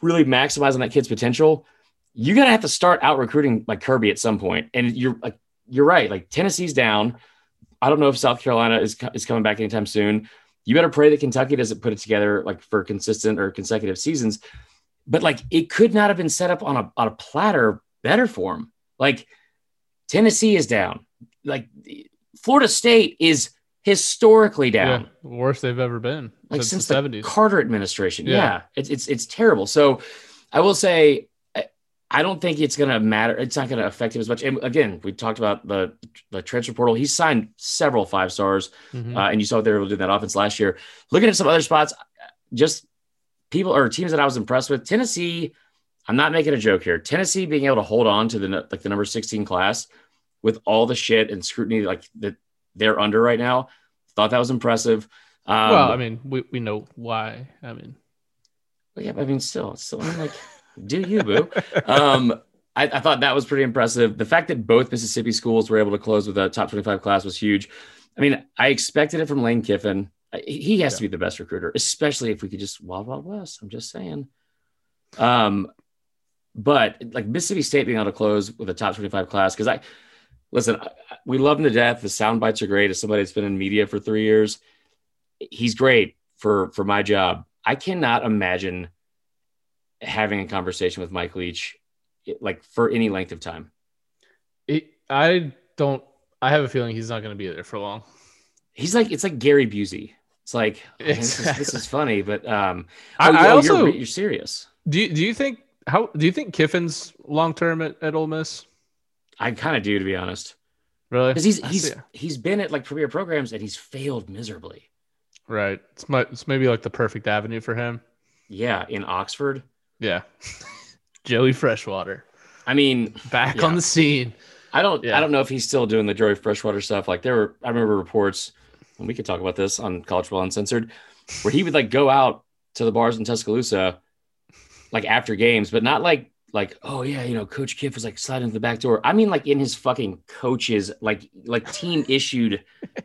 really maximize on that kid's potential. You're gonna have to start out recruiting like Kirby at some point, and you're like you're right. Like Tennessee's down. I don't know if South Carolina is is coming back anytime soon. You better pray that Kentucky doesn't put it together like for consistent or consecutive seasons. But like it could not have been set up on a on a platter better for him. Like Tennessee is down. Like Florida State is historically down Yeah. Worst they've ever been like since, since the the 70s. Carter administration. Yeah, Yeah. it's it's it's terrible. So I will say I- don't think it's going to matter. It's not going to affect him as much. And again, we talked about the the transfer portal. He signed several five stars, Mhm. uh, and you saw what they were able to do in that offense last year. Looking at some other spots, just people or teams that I was impressed with. Tennessee. I'm not making a joke here. Tennessee being able to hold on to the like the number 16 class with all the shit and scrutiny like that they're under right now. Thought that was impressive. Um, well, I mean, we, we know why. I mean, But yeah, but I mean, still, still, I mean, like, [LAUGHS] do you, boo? Um, I, I thought that was pretty impressive. The fact that both Mississippi schools were able to close with a top 25 class was huge. I mean, I expected it from Lane Kiffin. He has Yeah. to be the best recruiter, especially if we could just wild wild west. I'm just saying. Um, but like Mississippi State being able to close with a top 25 class because I listen, I- we love him to death. The sound bites are great. As somebody that's been in media for three years, he's great for for my job. I cannot imagine having a conversation with Mike Leach like for any length of time. It, I don't. I have a feeling he's not going to be there for long. He's like it's like Gary Busey. It's like oh, this, is, this is funny, but um, I- oh, I oh, also- you're, you're serious. Do you, do you think how do you think Kiffin's long term at, at Ole Miss? I kind of do, to be honest, Really? because he's he's he's been at like premier programs and he's failed miserably. right. It's my, it's maybe like the perfect avenue for him. Yeah, in Oxford. Yeah. [LAUGHS] Joey Freshwater I mean, back Yeah. on the scene. I don't Yeah. I don't know if he's still doing the Joey Freshwater stuff. Like there were I remember reports, and we could talk about this on College Football Uncensored, where he would like go out to the bars in Tuscaloosa, like after games, but not like like oh yeah you know Coach Kiff was like sliding to the back door. I mean like in his fucking coaches like like team [LAUGHS] issued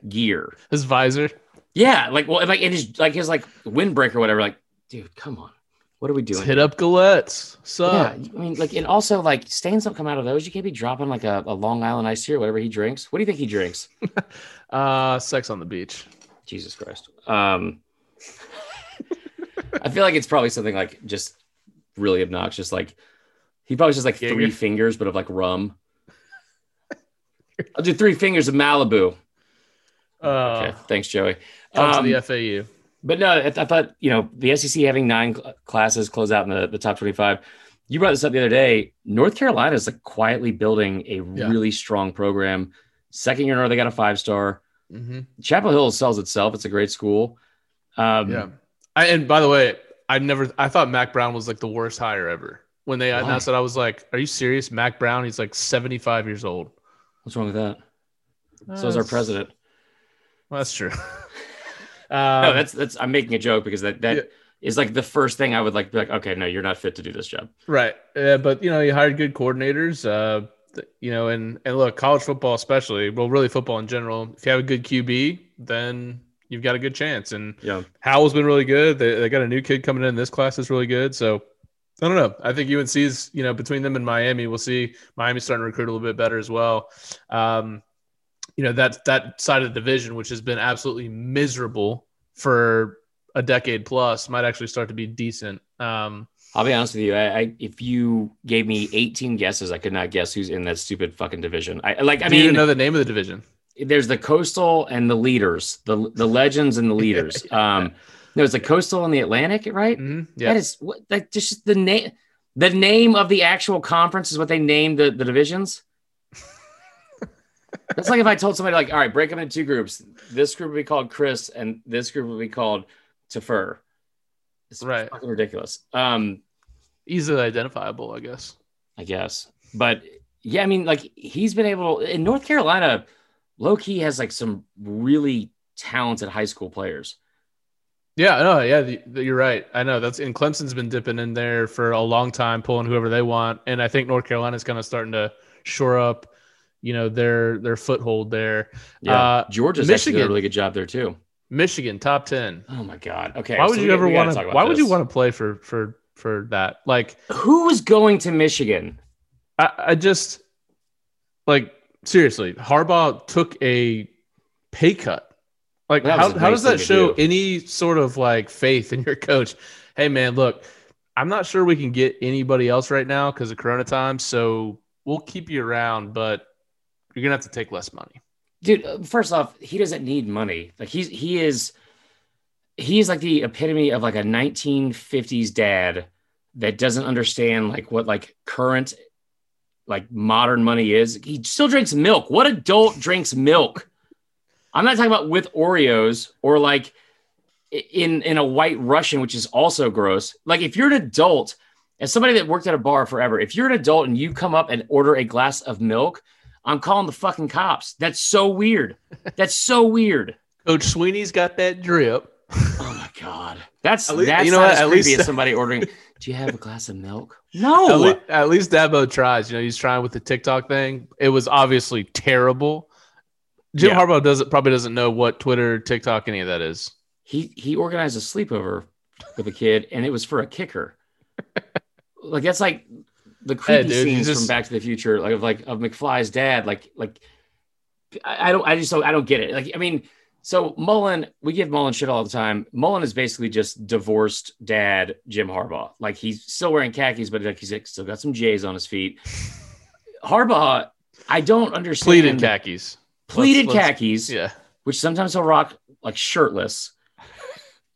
gear. His visor. Yeah, like well like in his like his like windbreaker or whatever. Like dude, come on, what are we Let's doing? hit up Gillettes. So Yeah, I mean, like, and also like stains don't come out of those. You can't be dropping like a, a Long Island iced tea or whatever he drinks. What do you think he drinks? [LAUGHS] uh sex on the beach. Jesus Christ. Um, [LAUGHS] I feel like it's probably something like just really obnoxious. Like he probably just like three fingers, but of like rum. I'll do three fingers of Malibu. Uh Okay, thanks, Joey. Um, to the FAU. But no, I, I thought you know the SEC having nine cl- classes close out in the, the top twenty-five. You brought this up the other day. North Carolina is like quietly building a Yeah. really strong program. Second year in a row, they got a five star. Mm-hmm. Chapel Hill sells itself. It's a great school. Um, Yeah. I, and by the way, I never I thought Mack Brown was like the worst hire ever. When they Why? announced it, I was like, "Are you serious, Mack Brown? He's like 75 years old." What's wrong with that? So is our president. Well, that's true. [LAUGHS] No, um, that's that's. I'm making a joke because that that is Yeah. like the first thing I would like. Be like, okay, no, you're not fit to do this job. right. Uh, but you know, you hired good coordinators. Uh, you know, and and look, college football especially, well, really football in general. If you have a good QB, then you've got a good chance. And Yeah, Howell's been really good. They, they got a new kid coming in. This class is really good. So I don't know. I think UNC's, you know, between them and Miami, we'll see Miami's starting to recruit a little bit better as well. Um, you know, that that side of the division, which has been absolutely miserable for a decade plus, might actually start to be decent. Um, I'll be honest with you. I, I if you gave me 18 guesses, I could not guess who's in that stupid fucking division. I like. I do you even mean, know the name of the division? There's the coastal and the leaders, the the legends and the [LAUGHS] leaders. Um, there's the coastal and the Atlantic, right? Mhm. Yeah. is what like just the name. The name of the actual conference is what they named the, the divisions. [LAUGHS] That's like if I told somebody, like, all right, break them into two groups. This group will be called Chris, and this group will be called Tefer. It's Right. fucking ridiculous. Um, Easily identifiable, I guess. I guess. But yeah, I mean, like he's been able to in North Carolina, low key has like some really talented high school players. Yeah, no, yeah, the, the- you're right. I know that's and Clemson's been dipping in there for a long time, pulling whoever they want, and I think North Carolina's kind of starting to shore up, you know, their their foothold there. Yeah, Uh, Georgia's actually did a really good job there too. Michigan top ten. Oh my god. Okay. why so would you we- ever want to? Why would you want to play for for for that? Like, Who is going to Michigan? I, I just like seriously, Harbaugh took a pay cut. Like, how, how does that show do. any sort of like faith in your coach? Hey, man, look, I'm not sure we can get anybody else right now because of Corona time. So we'll keep you around, but you're gonna have to take less money. Dude, first off, he doesn't need money. Like he's he is he is like the epitome of like a 1950s dad that doesn't understand like what like current like modern money is. He still drinks milk. What adult drinks milk? I'm not talking about with Oreos or like in in a white Russian, which is also gross. Like if you're an adult, as somebody that worked at a bar forever, if you're an adult and you come up and order a glass of milk, I'm calling the fucking cops. That's so weird. That's so weird. Coach Swinney's got that drip. [LAUGHS] Oh my god. That's At least- that's you know not what? as At creepy least- as somebody ordering. [LAUGHS] Do you have a glass of milk? At, No. le- at least Dabo tries. You know, he's trying with the TikTok thing. It was obviously terrible. Jim Yeah. Harbaugh doesn't probably doesn't know what Twitter, TikTok, any of that is. he he organized a sleepover with a kid, and it was for a kicker. [LAUGHS] like that's like the creepy dude, scenes just- from Back to the Future, like of like of McFly's dad. Like like I, I don't I just don't I don't get it. Like I mean, so Mullen, we give Mullen shit all the time. Mullen is basically just divorced dad Jim Harbaugh. Like he's still wearing khakis, but like he's still got some J's on his feet. Harbaugh, I don't understand. Pleated khakis. Pleated Let's- let's- khakis Yeah. which sometimes he'll rock like shirtless,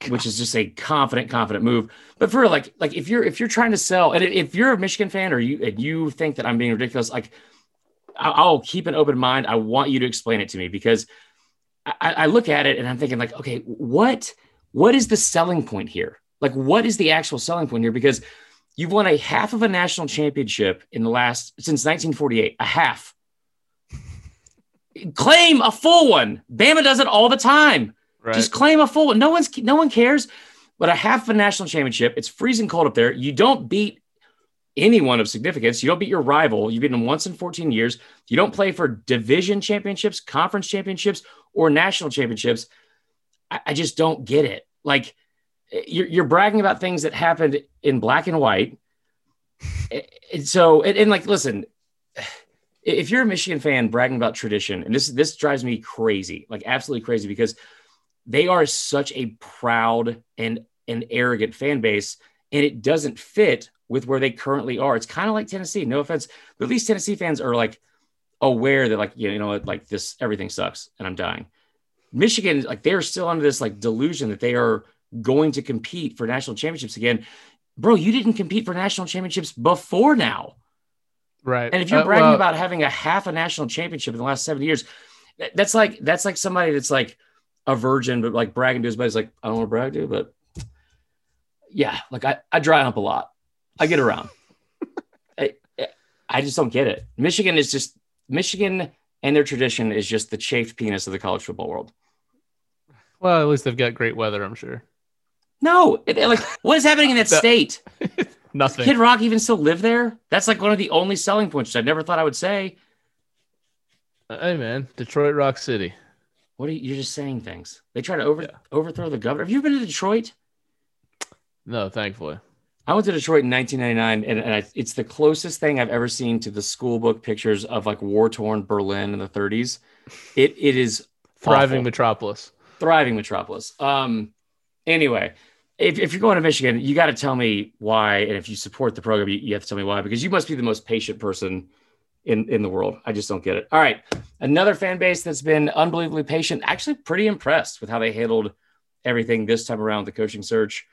which is just a confident, confident move. But for like, like if you're if you're trying to sell, and if you're a Michigan fan or you and you think that I'm being ridiculous, like I'll keep an open mind. I want you to explain it to me because I, I look at it and I'm thinking like, okay, what what is the selling point here? Like, what is the actual selling point here? Because you've won a half of a national championship in the last since 1948, a half claim a full one. Bama does it all the time. Right. Just claim a full one. No one's no one cares. But a half of a national championship, it's freezing cold up there. You don't beat anyone of significance. You don't beat your rival. You've beaten them once in 14 years. You don't play for division championships, conference championships, or national championships. I, I just don't get it. Like you're, you're bragging about things that happened in black and white. [LAUGHS] And so, and, and like, listen, if you're a Michigan fan bragging about tradition, and this this drives me crazy, like absolutely crazy, because they are such a proud and and arrogant fan base, and it doesn't fit with where they currently are. It's kind of like Tennessee. No offense, but at least Tennessee fans are like aware that like you know like this everything sucks and I'm dying. Michigan, like they're still under this like delusion that they are going to compete for national championships again. Bro, you didn't compete for national championships before now. right. And if you're Uh, bragging well, about having a half a national championship in the last seven years, that's like that's like somebody that's like a virgin, but like bragging to his buddies, like I don't want to brag to, you, but yeah, like I, I dry up a lot. I get around. [LAUGHS] I, I just don't get it. Michigan is just Michigan and their tradition is just the chafed penis of the college football world. well, at least they've got great weather, I'm sure. No, it, like what is happening in that [LAUGHS] That- state? [LAUGHS] Nothing. Kid Rock even still live there? That's like one of the only selling points I never thought I would say. Uh, hey man, Detroit Rock City. What are you? You're just saying things. They try to over Yeah. overthrow the governor. Have you been to Detroit? No, thankfully. I went to Detroit in 1999, and, and I, it's the closest thing I've ever seen to the school book pictures of like war torn Berlin in the 30s. It it is Thriving awful. metropolis. thriving metropolis. Um, anyway, if, if you're going to Michigan, you got to tell me why, and if you support the program, you, you have to tell me why because you must be the most patient person in in the world. I just don't get it. All right, another fan base that's been unbelievably patient. Actually, pretty impressed with how they handled everything this time around the coaching search.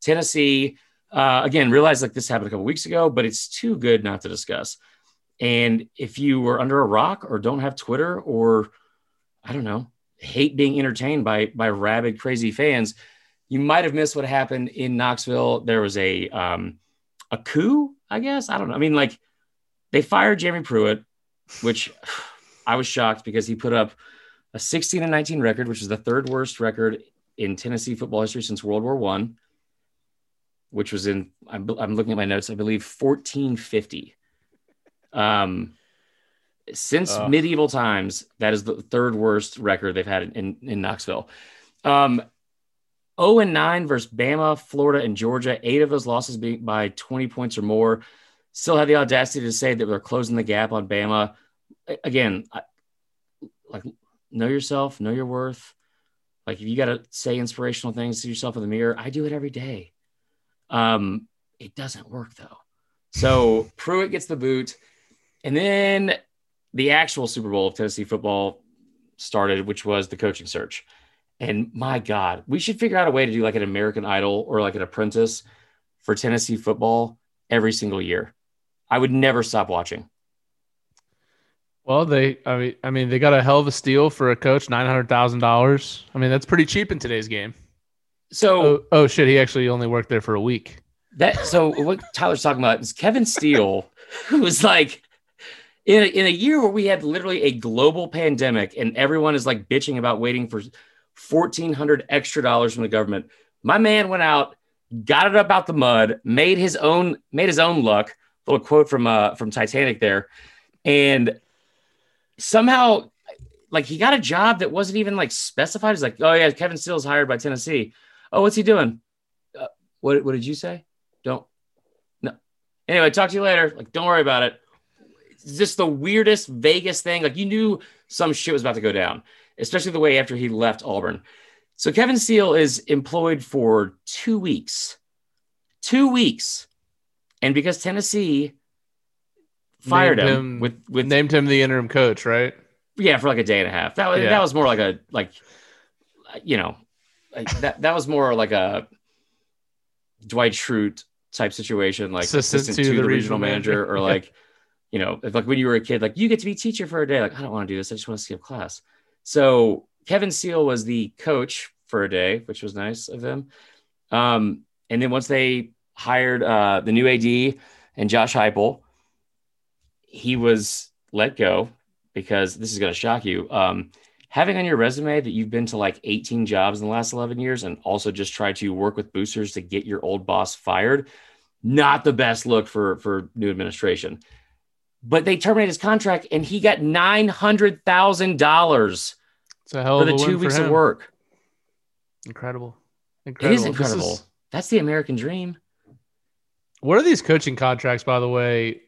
Tennessee, uh, again, realize like this happened a couple weeks ago, but it's too good not to discuss. And if you were under a rock or don't have Twitter or I don't know, hate being entertained by by rabid crazy fans, you might have missed what happened in Knoxville. There was a um, a coup, I guess. I don't know. I mean, like they fired Jeremy Pruitt, which [SIGHS] I was shocked because he put up a 16 and 19 record, which is the third worst record in Tennessee football history since World War One, which was in I'm, I'm looking at my notes. I believe 1450. Um, since medieval times, that is the third worst record they've had in, in Knoxville. Um, 0 and 9 versus Bama, Florida, and Georgia. Eight of those losses being by 20 points or more. Still had the audacity to say that they're closing the gap on Bama. Again, I, like know yourself, know your worth. Like if you got to say inspirational things to yourself in the mirror, I do it every day. Um, it doesn't work though. So Pruitt gets the boot, and then the actual Super Bowl of Tennessee football started, which was the coaching search. And my God, we should figure out a way to do like an American Idol or like an apprentice for Tennessee football every single year. I would never stop watching. Well, they I mean I mean they got a hell of a steal for a coach, nine hundred thousand dollars. I mean, that's pretty cheap in today's game. So Oh, oh shit, he actually only worked there for a week. that so what Tyler's talking about is Kevin Steele, who [LAUGHS] was like in a, in a year where we had literally a global pandemic and everyone is like bitching about waiting for fourteen hundred extra dollars from the government. My man went out, got it up out the mud, made his own made his own luck. Little quote from uh from Titanic there, and somehow like he got a job that wasn't even like specified. He's like, oh yeah, Kevin Steele's hired by Tennessee. Oh, what's he doing? Uh, what what did you say? Don't no. Anyway, talk to you later. Like, don't worry about it. It's just the weirdest Vegas thing. Like you knew some shit was about to go down, especially the way after he left Auburn. So Kevin Steele is employed for two weeks. Two weeks. And because Tennessee fired Named him, him- with with Named him the interim coach, right? yeah for like a day and a half. That was Yeah. that was more like a like you know like that that was more like a Dwight Schrute type situation, like assistant, to, the, regional manager, or [LAUGHS] Yeah. like you know if like when you were a kid, like you get to be teacher for a day. Like I don't want to do this. I just want to skip class. So Kevin Steele was the coach for a day, which was nice of him. Um, and then once they hired uh, the new AD and Josh Heupel, he was let go because this is going to shock you. Um, having on your resume that you've been to like 18 jobs in the last 11 years and also just try to work with boosters to get your old boss fired, not the best look for for new administration. But they terminated his contract and he got nine hundred thousand dollars It's a for the two weeks of work. Incredible. It Incredible. is This incredible. is- That's the American dream. what are these coaching contracts, by the way?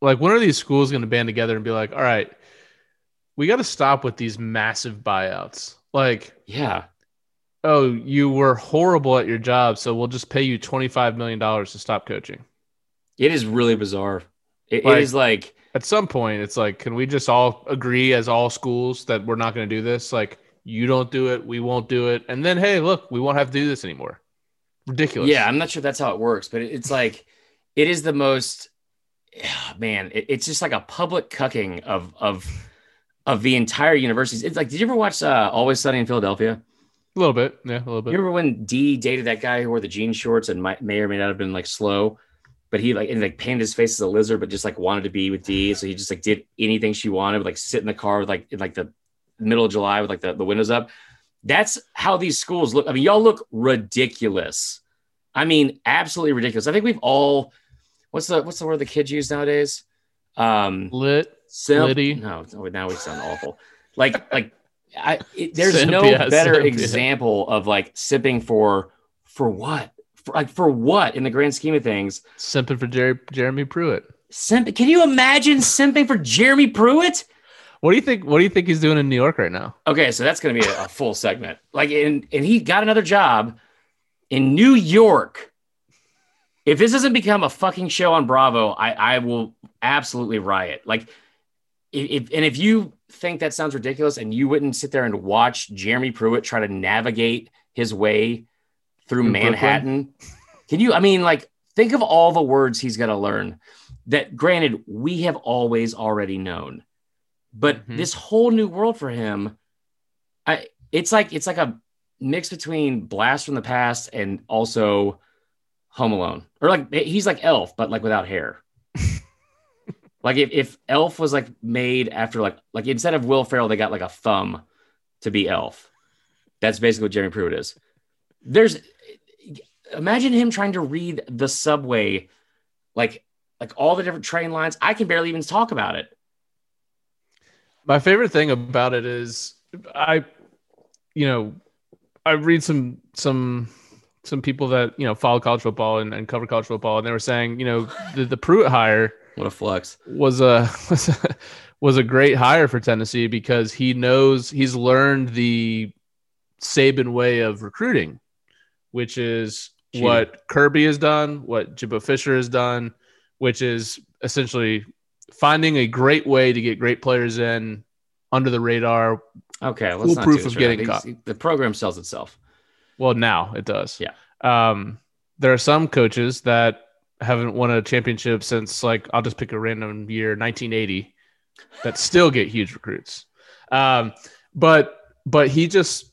Like, when are these schools going to band together and be like, all right, we got to stop with these massive buyouts? Like, Yeah. oh, you were horrible at your job, so we'll just pay you $25 million to stop coaching. It is really bizarre. It, Like- it is like At some point, it's like, can we just all agree as all schools that we're not going to do this? Like, you don't do it, we won't do it. And then, hey, look, we won't have to do this anymore. Ridiculous. Yeah, I'm not sure that's how it works, but it's like it is the most [SIGHS] man. It, it's just like a public cucking of of of the entire universities. It's like, did you ever watch uh, Always Sunny in Philadelphia? A little bit. Yeah, a little bit. You remember when D dated that guy who wore the jean shorts and might, may or may not have been like slow, but he like and like painted his face as a lizard, but just like wanted to be with D, so he just like did anything she wanted, like sit in the car with like in like the middle of July with like the, the windows up. That's how these schools look. I mean, y'all look ridiculous. I mean, absolutely ridiculous. I think we've all what's the what's the word the kids use nowadays? Um Lit. Simp- Liddy. No, no, now we sound awful. Like, like I, it, there's Simp, no yeah, better simp, yeah. example of like sipping for for what? For, like for what in the grand scheme of things? Simping for Jerry, Jeremy Pruitt. Simp. Can you imagine simping for Jeremy Pruitt? What do you think? What do you think he's doing in New York right now? Okay, so that's going to be a, a full segment. Like, and and he got another job in New York. If this doesn't become a fucking show on Bravo, I I will absolutely riot. Like, if, and if you think that sounds ridiculous, and you wouldn't sit there and watch Jeremy Pruitt try to navigate his way through Through Manhattan, can you? I mean, like, think of all the words he's got to learn. That, granted, we have always already known, but Mhm. this whole new world for him, I it's like it's like a mix between Blast from the Past and also Home Alone, or like he's like Elf, but like without hair. Like if, if Elf was like made after like like instead of Will Ferrell, they got like a thumb to be Elf. That's basically what Jeremy Pruitt is. There's imagine him trying to read the subway, like like all the different train lines. I can barely even talk about it. My favorite thing about it is I, you know, I read some some some people that you know follow college football and, and cover college football, and they were saying, you know, the, the Pruitt hire What a flex. was a [LAUGHS] was a, was a great hire for Tennessee because he knows he's learned the Saban way of recruiting, which is Cheating. what Kirby has done, what Jimbo Fisher has done, which is essentially finding a great way to get great players in under the radar. Okay, let's not Foolproof do this of right getting caught. The program sells itself. Well, now it does. Yeah. Um, there are some coaches that haven't won a championship since like I'll just pick a random year, 1980, that still get huge recruits. Um, but but he just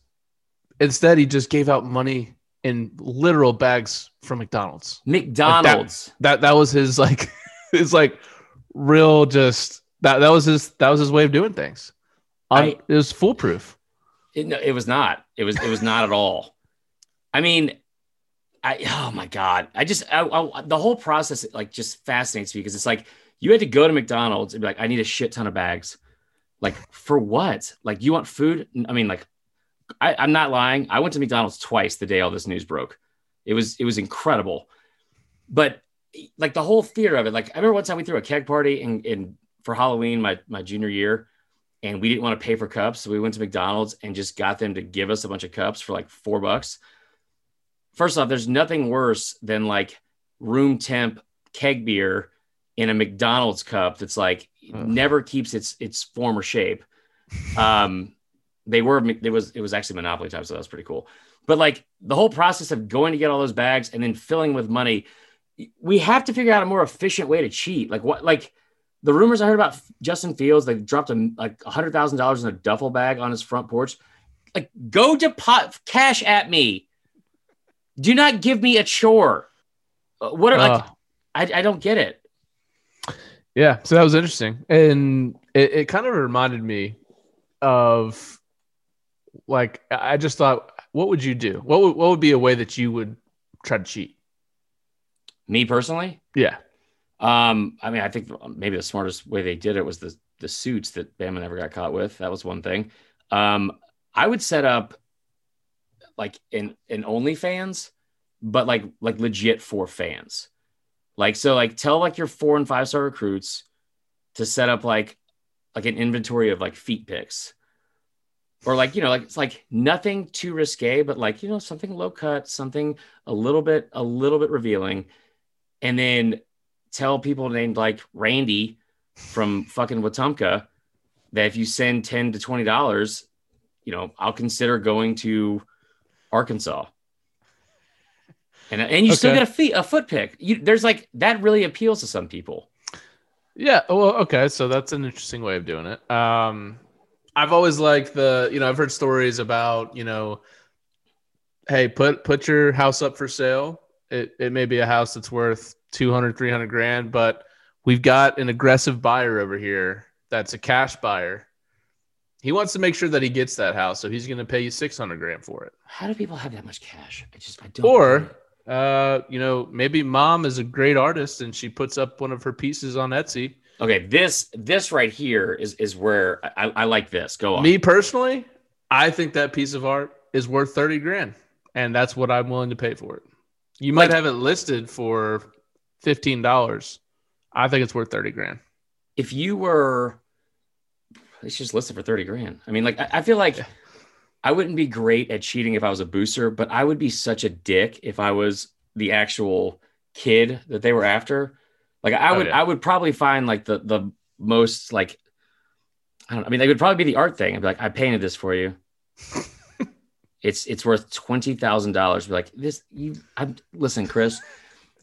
instead he just gave out money in literal bags from McDonald's. McDonald's. That that was his like [LAUGHS] his like real just that that was his that was his way of doing things. Um, I- it was foolproof. It, no, it was not. It was. It was not at all. I mean, I. Oh my god! I just. I, I, the whole process like just fascinates me because it's like you had to go to McDonald's and be like, I need a shit ton of bags. Like for what? Like you want food? I mean, like I, I'm not lying. I went to McDonald's twice the day all this news broke. It was it was incredible. But like the whole theater of it, like I remember one time we threw a keg party in, in for Halloween my my junior year, and we didn't want to pay for cups, so we went to McDonald's and just got them to give us a bunch of cups for like four bucks. First off, there's nothing worse than like room temp keg beer in a McDonald's cup that's like Ugh. never keeps its its former shape. Um, they were it was it was actually Monopoly time, so that was pretty cool. But like the whole process of going to get all those bags and then filling with money, we have to figure out a more efficient way to cheat. Like what like the rumors I heard about Justin Fields, they dropped a, like hundred thousand dollars in a duffel bag on his front porch. Like, go deposit cash at me. Do not give me a chore. Uh, What are like? Uh, I, I don't get it. Yeah, so that was interesting, and it, it kind of reminded me of like I just thought, what would you do? What would what would be a way that you would try to cheat? Me personally, Yeah, um, I mean, I think maybe the smartest way they did it was the the suits that Bama never got caught with. That was one thing. Um, I would set up like in an OnlyFans, but like like legit for fans. Like so, like tell like your four and five star recruits to set up like like an inventory of like feet pics. Or like, you know, like it's like nothing too risque, but like, you know, something low cut, something a little bit, a little bit revealing. And then tell people named like Randy from fucking Wetumpka that if you send 10 to 20 dollars, you know, I'll consider going to Arkansas. And, and you still get a feet a foot pick. You, there's like that really appeals to some people. yeah. Well, okay, so that's an interesting way of doing it. Um, I've always liked the, you know, I've heard stories about, you know, hey, put put your house up for sale. It it may be a house that's worth 200, 300 grand, but we've got an aggressive buyer over here that's a cash buyer. He wants to make sure that he gets that house, so he's going to pay you 600 grand for it. How do people have that much cash? I just I don't. Or, uh, you know, maybe mom is a great artist and she puts up one of her pieces on Etsy. okay, this this right here is is where I, I like this. Go on. Me personally, I think that piece of art is worth 30 grand, and that's what I'm willing to pay for it. You might Like- have it listed for $15. I think it's worth 30 grand. if you were it's just listed for 30 grand. I mean like i, I feel like Yeah. i wouldn't be great at cheating if i was a booster but i would be such a dick if i was the actual kid that they were after. Like i Oh, would yeah. i would probably find like the the most like i don't know i mean it would probably be the art thing. I'd be like i painted this for you. [LAUGHS] It's it's worth $20000 be like this you i'm listen chris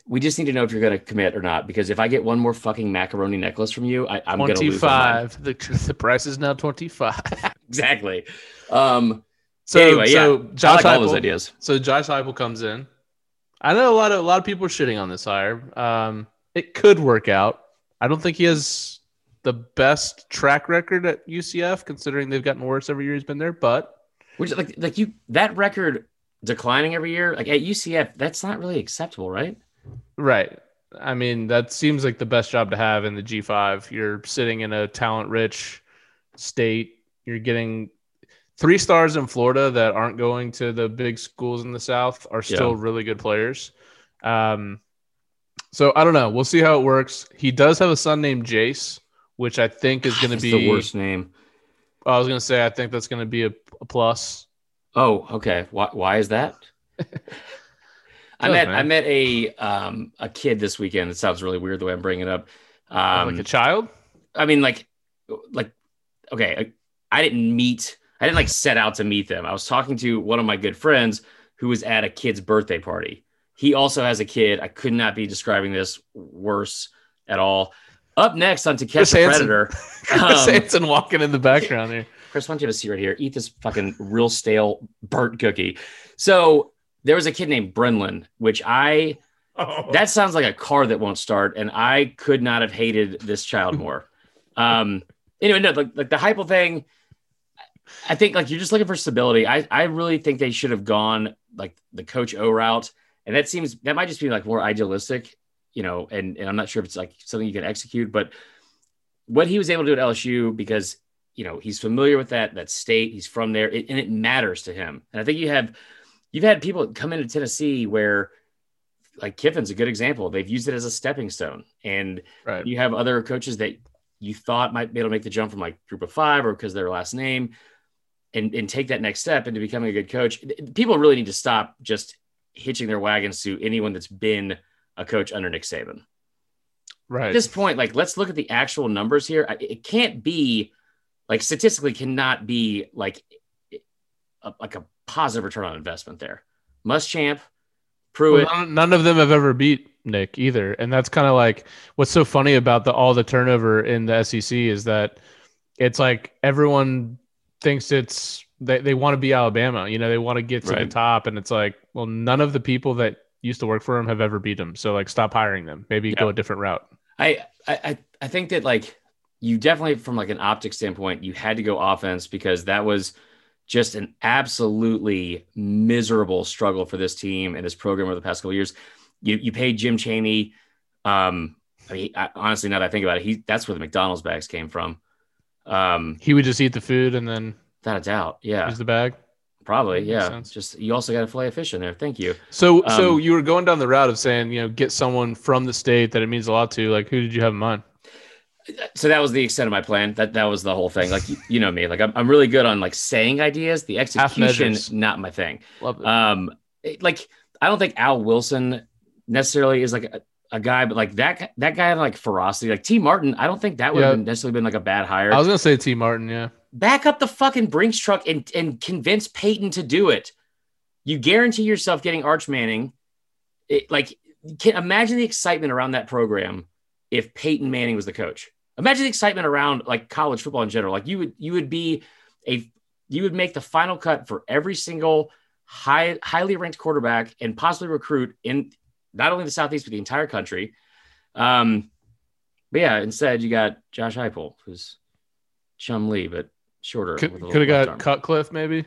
we just need to know if you're going to commit or not because if i get one more fucking macaroni necklace from you I, i'm going to lose 25. The, [LAUGHS] the price is now 25. [LAUGHS] exactly. Um, So, anyway, so yeah, I Josh like all those ideas. So Josh Heupel comes in. I know a lot of a lot of people are shitting on this hire. Um, it could work out. I don't think he has the best track record at UCF, considering they've gotten worse every year he's been there. But Which like like you that record declining every year, like at UCF, that's not really acceptable, right? Right, I mean that seems like the best job to have in the G5. You're sitting in a talent-rich state. You're getting three stars in Florida that aren't going to the big schools in the South are still really good players. Um, so I don't know. We'll see how it works. He does have a son named Jace, which I think is going to be the worst name. I was going to say I think that's going to be a, a plus. Oh, okay. Why why is that? [LAUGHS] I met man. I met a um a kid this weekend. It sounds really weird the way I'm bringing it up. Um, like a child. I mean, like, like, okay, I, I didn't meet, I didn't like set out to meet them. I was talking to one of my good friends who was at a kid's birthday party. He also has a kid. I could not be describing this worse at all. Up next on To Catch Chris a. Predator, [LAUGHS] Chris Um, Hansen walking in the background here. Chris, why don't you have a seat right here? Eat this fucking real stale burnt cookie. So there was a kid named Brenlin, which I [LAUGHS] that sounds like a car that won't start, and I could not have hated this child [LAUGHS] more. Um, anyway, no, like, like the Heupel thing. I think like you're just looking for stability. I I really think they should have gone like the coach O route, and that seems that might just be like more idealistic, you know. And and I'm not sure if it's like something you can execute, but what he was able to do at LSU because you know he's familiar with that that state. He's from there, it, and it matters to him. And I think you have you've had people come into Tennessee where like Kiffin's a good example. They've used it as a stepping stone, and Right. you have other coaches that you thought might be able to make the jump from like group of five or because their last name and, and take that next step into becoming a good coach. People really need to stop just hitching their wagons to anyone that's been a coach under Nick Saban. Right. At this point, like let's look at the actual numbers here. It can't be like statistically cannot be like a, like a positive return on investment there. Muschamp, Well, Pruitt, none, none of them have ever beat Nick either, and that's kind of like what's so funny about the all the turnover in the SEC is that it's like everyone thinks it's they, they want to be Alabama, you know, they want to get to the top, and it's like, well, none of the people that used to work for him have ever beat him, so like stop hiring them, maybe go a different route. I, I I- I think that like you definitely from like an optic standpoint, you had to go offense because that was just an absolutely miserable struggle for this team and this program over the past couple of years. You you paid Jim Chaney. Um, I mean, I, honestly, now that I think about it, he that's where the McDonald's bags came from. Um, He would just eat the food and then without a doubt, yeah, use the bag. probably, yeah. Just you also got to fillet a fish in there. Thank you. So so Um, you were going down the route of saying, you know, get someone from the state that it means a lot to. Like, who did you have in mind? So that was the extent of my plan. That that was the whole thing. Like you, you know me, like I'm, I'm really good on like saying ideas. The execution, not my thing. Love it. Um, it- like I don't think Al Wilson necessarily is like a, a guy, but like that that guy had like ferocity. Like Tee Martin, I don't think that would Yeah. have been necessarily been like a bad hire. I was gonna say Tee Martin, yeah. Back up the fucking Brinks truck and and convince Peyton to do it. You guarantee yourself getting Arch Manning. It, like, can imagine the excitement around that program if Peyton Manning was the coach. Imagine the excitement around like college football in general. Like you would you would be a you would make the final cut for every single high highly ranked quarterback and possibly recruit in not only the southeast but the entire country. Um, but yeah, instead you got Josh Heupel, who's Chumlee but shorter. Could, could have got arm. Cutcliffe maybe.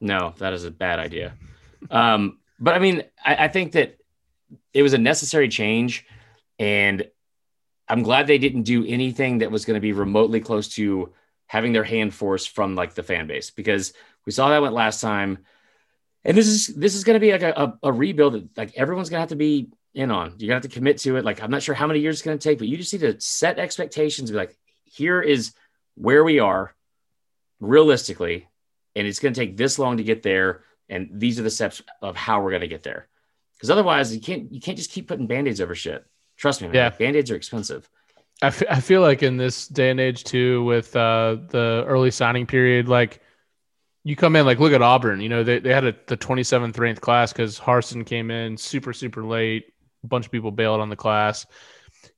No, that is a bad idea. um, but I mean, I, I think that it was a necessary change, and I'm glad they didn't do anything that was going to be remotely close to having their hand forced from like the fan base because we saw that went last time, and this is this is going to be like a, a, a rebuild that like everyone's going to have to be in on. You're going to have to commit to it. Like I'm not sure how many years it's going to take, but you just need to set expectations. Be like, here is where we are realistically, and it's going to take this long to get there and these are the steps of how we're going to get there because otherwise you can't you can't just keep putting band-aids over shit trust me man. Yeah. Like, band-aids are expensive I, f- I feel like in this day and age too, with uh, the early signing period, like you come in, like look at Auburn. You know they, they had a, the 27th ranked class because Harsin came in super super late. A bunch of people bailed on the class.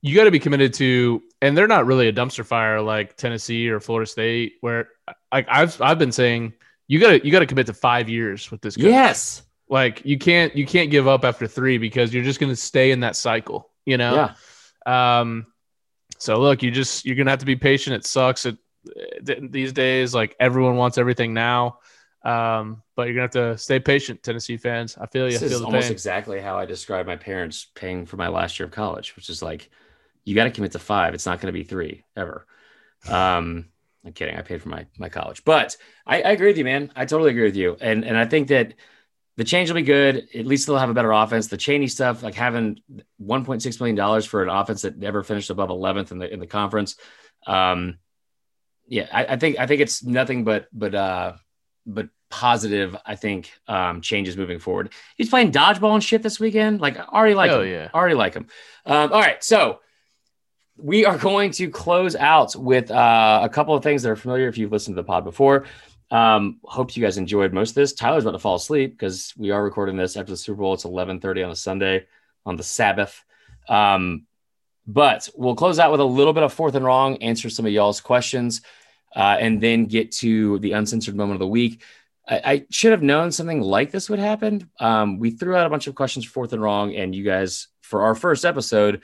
You got to be committed to, and they're not really a dumpster fire like Tennessee or Florida State, where like I've I've been saying you got to you got to commit to five years with this. Coach. yes like you can't you can't give up after three because you're just going to stay in that cycle. You know. yeah Um, so look, you just you're gonna have to be patient. It sucks. It th- these days, like everyone wants everything now. Um, but you're gonna have to stay patient, Tennessee fans. I feel you. I this is feel the almost pain. exactly how i described my parents paying for my last year of college which is like you got to commit to five it's not going to be three ever um i'm kidding i paid for my my college but I, I agree with you man i totally agree with you and and i think that the change will be good. At least they'll have a better offense. The Chaney stuff, like having 1.6 million dollars for an offense that never finished above 11th in the in the conference. Um, yeah, I, I think I think it's nothing but but uh, but positive. I think um, changes moving forward. He's playing dodgeball and shit this weekend. Like I already like Hell him. yeah. already like him. Um, all right, so we are going to close out with uh, a couple of things that are familiar if you've listened to the pod before. Um, hope you guys enjoyed most of this. Tyler's about to fall asleep because we are recording this after the Super Bowl. It's 11:30 on a Sunday on the Sabbath. Um, but we'll close out with a little bit of fourth and wrong, answer some of y'all's questions, uh, and then get to the uncensored moment of the week. I, I should have known something like this would happen. Um, we threw out a bunch of questions for fourth and wrong, and you guys, for our first episode,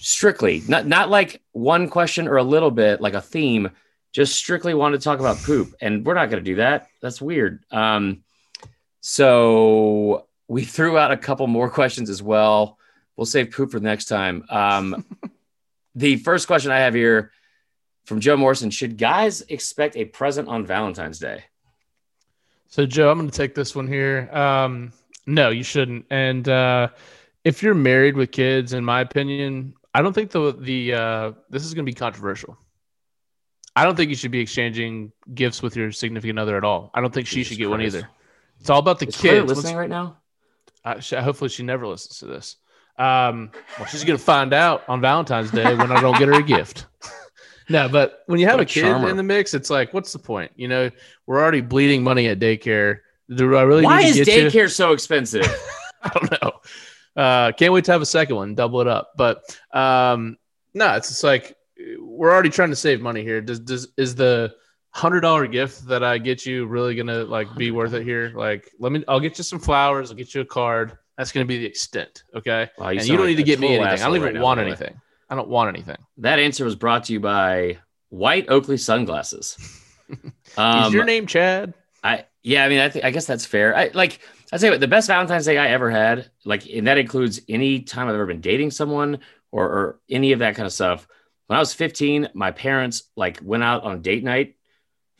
strictly not not like one question or a little bit like a theme, just strictly wanted to talk about poop, and we're not going to do that. That's weird. Um, so we [LAUGHS] threw out a couple more questions as well. We'll save poop for next time. Um, [LAUGHS] the first question I have here from Joe Morrison, should guys expect a present on Valentine's Day? So, Joe, I'm going to take this one here. Um, no, you shouldn't. And uh, if you're married with kids, in my opinion, I don't think the the uh, this is going to be controversial. I don't think you should be exchanging gifts with your significant other at all. I don't think she Jesus should get one either. It's all about the Is kids. listening right now? She, hopefully, she never listens to this. Um, well, she's gonna find out on Valentine's Day when I don't get her a gift. no, but when you have What a kid charmer. in the mix, it's like, what's the point? You know, we're already bleeding money at daycare. Do I really Why need is to get you? daycare so expensive? [LAUGHS] I don't know. Uh, can't wait to have a second one, double it up. But um, no, it's just like we're already trying to save money here. Does does is the hundred dollar gift that I get you really gonna like be worth it here? Like, let me. I'll get you some flowers. I'll get you a card. That's gonna be the extent. Okay. Wow, and you don't like need to get me anything. I don't even right want way. anything. I don't want anything. That answer was brought to you by White Oakley sunglasses. [LAUGHS] Um, is your name Chad? I yeah, I mean, I think I guess that's fair. I like I say what the best Valentine's Day I ever had, like, and that includes any time I've ever been dating someone or, or any of that kind of stuff. When I was 15, my parents like went out on date night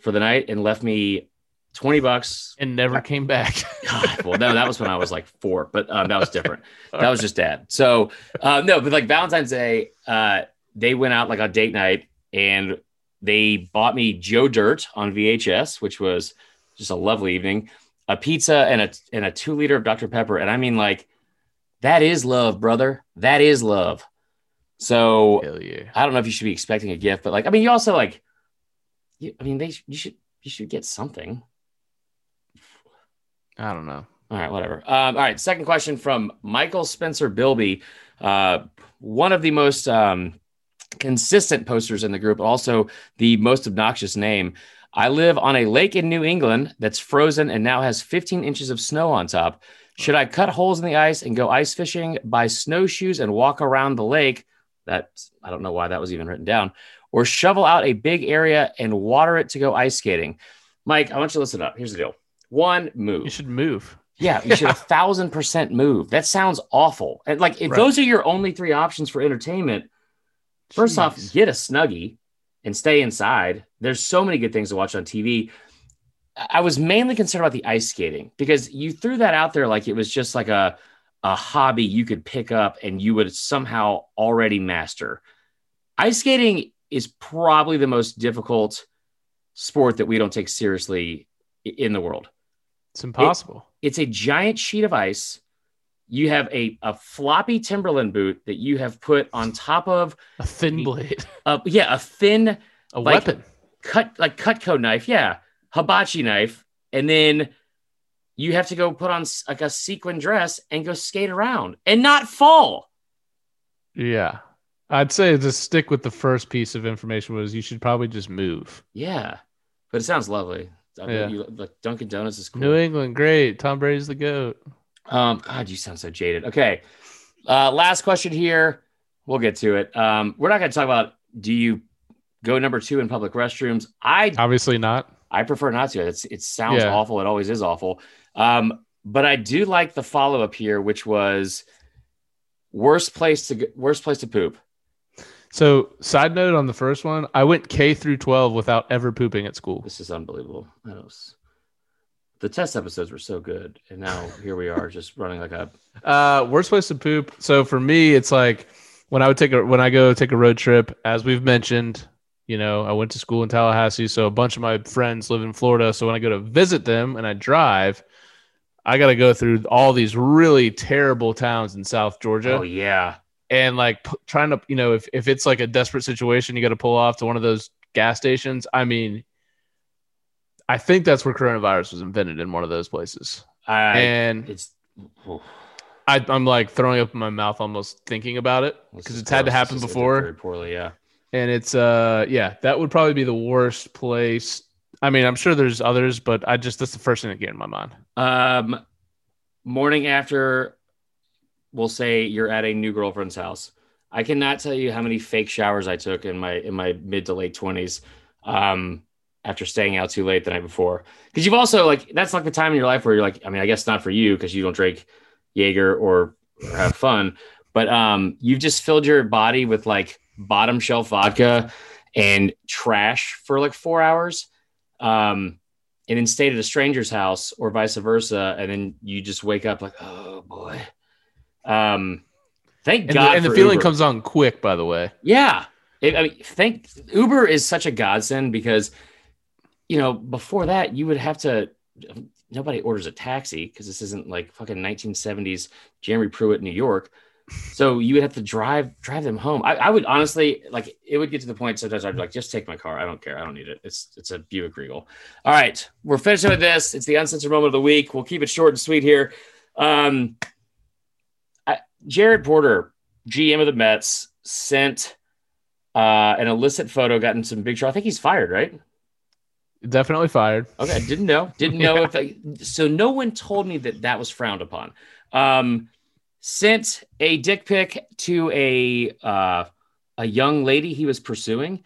for the night and left me 20 bucks. And never came back. [LAUGHS] God, well, no, that was when I was like four, but um, that was different. [LAUGHS] That was just dad. So uh, no, but like Valentine's Day, uh, they went out like on date night and they bought me Joe Dirt on VHS, which was just a lovely evening, a pizza and a and a two liter of Dr. Pepper. And I mean, like, that is love, brother. That is love. So yeah. I don't know if you should be expecting a gift, but like, I mean, you also like, you, I mean, they you should you should get something. I don't know. All right, whatever. Um, all right, second question from Michael Spencer Bilby, uh, one of the most um, consistent posters in the group, also the most obnoxious name. I live on a lake in New England that's frozen and now has 15 inches of snow on top. Should I cut holes in the ice and go ice fishing, buy snowshoes and walk around the lake? That I don't know why that was even written down. Or shovel out a big area and water it to go ice skating. Mike, I want you to listen up. Here's the deal. One, move. You should move. Yeah, you should a thousand percent move. That sounds awful. And like, if Right. those are your only three options for entertainment, first off, get a snuggie and stay inside. There's so many good things to watch on TV. I was mainly concerned about the ice skating because you threw that out there like it was just like a a hobby you could pick up and you would somehow already master. Ice skating is probably the most difficult sport that we don't take seriously in the world It's impossible. it's a giant sheet of ice. You have a, a floppy Timberland boot that you have put on top of a thin blade, a [LAUGHS] uh, yeah, a thin a Like- weapon. cut like Cutco knife, yeah, hibachi knife, and then you have to go put on like a sequin dress and go skate around and not fall. Yeah. I'd say to stick with the first piece of information was you should probably just move. Yeah, but it sounds lovely. I mean, Yeah. you, like Dunkin' Donuts is cool. New England, great. Tom Brady's the goat. Um, God, you sound so jaded. Okay. Uh, last question here. We'll get to it. Um, we're not going to talk about do you go number two in public restrooms. I Obviously not. I prefer not to. It's it sounds Yeah. awful. It always is awful. Um, but I do like the follow up here, which was worst place to worst place to poop. So, side note on the first one, I went K through 12 without ever pooping at school. This is unbelievable. That was, the test episodes were so good, and now here we are, just running like a Uh, worst place to poop. So for me, it's like when I would take a when I go take a road trip, as we've mentioned, you know, I went to school in Tallahassee, so a bunch of my friends live in Florida. So when I go to visit them and I drive, I got to go through all these really terrible towns in South Georgia. oh yeah. and like p- trying to you know if, if it's like a desperate situation you got to pull off to one of those gas stations i mean i think that's where coronavirus was invented in one of those places I and it's. I, i'm like throwing up in my mouth almost thinking about it because it's had to happen before very poorly. Yeah. and it's uh yeah that would probably be the worst place i mean i'm sure there's others but i just that's the first thing that came to my mind Um, morning after, we'll say you're at a new girlfriend's house. I cannot tell you how many fake showers I took in my in my mid to late twenties. Um, after staying out too late the night before, because you've also like that's like the time in your life where you're like, I mean, I guess not for you because you don't drink Jaeger or, or have fun, but um, you've just filled your body with like bottom shelf vodka and trash for like four hours. Um, and then stayed at a stranger's house or vice versa. And then you just wake up like, oh boy. Um, thank And, God. the, and the feeling Uber. comes on quick, by the way. Yeah. It, I mean, thank Uber is such a godsend because, you know, before that, you would have to, nobody orders a taxi because this isn't like fucking 1970s Jeremy Pruitt, New York. So you would have to drive drive them home. I, I would honestly like it would get to the point sometimes I'd be like, just take my car. I don't care. I don't need it. It's it's a Buick Regal. All right, we're finishing with this. It's the uncensored moment of the week. We'll keep it short and sweet here. Um, I, Jared Porter, GM of the Mets, sent uh, an illicit photo, gotten some big trouble. I think he's fired, right? Definitely fired. Okay, didn't know. Didn't know [LAUGHS] if I, so. No one told me that that was frowned upon. Um, sent a dick pic to a uh, a young lady he was pursuing.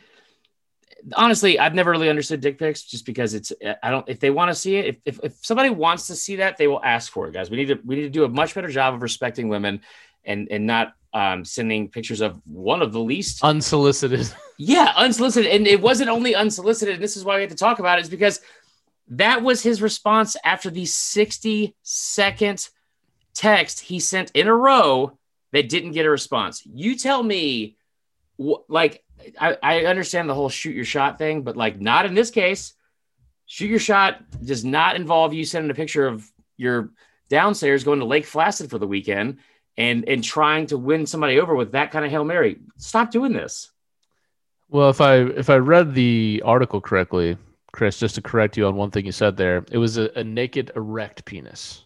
Honestly, I've never really understood dick pics just because it's I don't if they want to see it if, if if somebody wants to see that they will ask for it guys we need to we need to do a much better job of respecting women and and not um, sending pictures of one of the least Unsolicited. yeah, unsolicited. And it wasn't only unsolicited. And this is why we have to talk about it, is because that was his response after the 60 second text he sent in a row that didn't get a response. You tell me, wh- like, I, I understand the whole shoot your shot thing, but like, not in this case. Shoot your shot does not involve you sending a picture of your downstairs going to Lake Placid for the weekend and and trying to win somebody over with that kind of hail mary. Stop doing this. Well, if I if I read the article correctly, Chris, just to correct you on one thing you said there, it was a, a naked erect penis.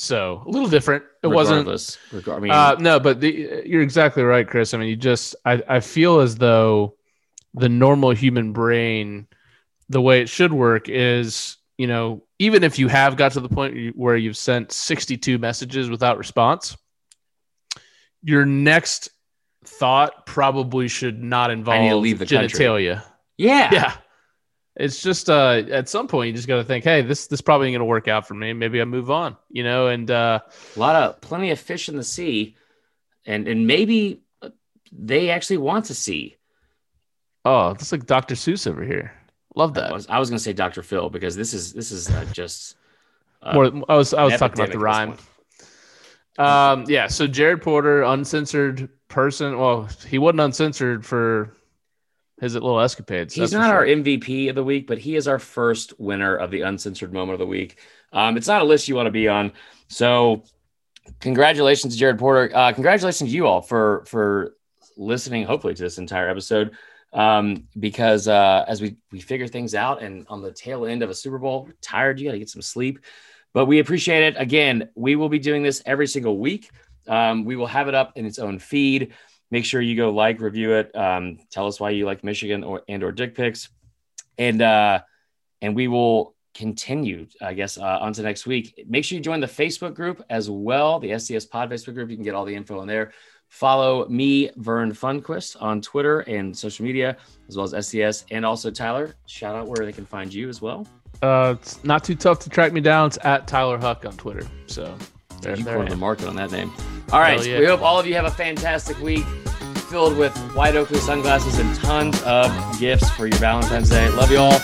So a little different. It wasn't. Regardless, reg- I mean, Uh, no, but the, you're exactly right, Chris. I mean, you just I, I feel as though the normal human brain, the way it should work is, you know, even if you have got to the point where you've sent 62 messages without response, your next thought probably should not involve leave the country. genitalia. yeah, Yeah. It's just uh at some point you just got to think, hey, this this probably ain't gonna work out for me. Maybe I move on, you know. And uh, a lot of plenty of fish in the sea, and and maybe they actually want to see. oh, it's like Dr. Seuss over here. Love I that. was, I was going to say Dr. Phil because this is this is uh, just uh, More, I was I was talking about the rhyme. Um, yeah. So Jared Porter, uncensored person. Well, he wasn't uncensored for his little escapades. He's not our. MVP of the week, but he is our first winner of the uncensored moment of the week. Um, it's not a list you want to be on, so congratulations, Jared Porter. Uh, congratulations, to you all for for listening. Hopefully, to this entire episode, um, because uh, as we we figure things out, and on the tail end of a Super Bowl, we're tired. You got to get some sleep, but we appreciate it. Again, we will be doing this every single week. Um, we will have it up in its own feed make sure you go like review it um, tell us why you like michigan or and or dick pics. And uh and we will continue i guess uh, on to next week. Make sure you join the facebook group as well the STS pod facebook group. You can get all the info in there. Follow me vern funquist on twitter and social media as well as STS and also tyler shout out where they can find you as well. Uh, it's not too tough to track me down. It's at Tyler Huck on Twitter. So there, you cornered the market on that name. All right yeah. we hope all of you have a fantastic week filled with white oakley sunglasses and tons of gifts for your valentine's day. Love you all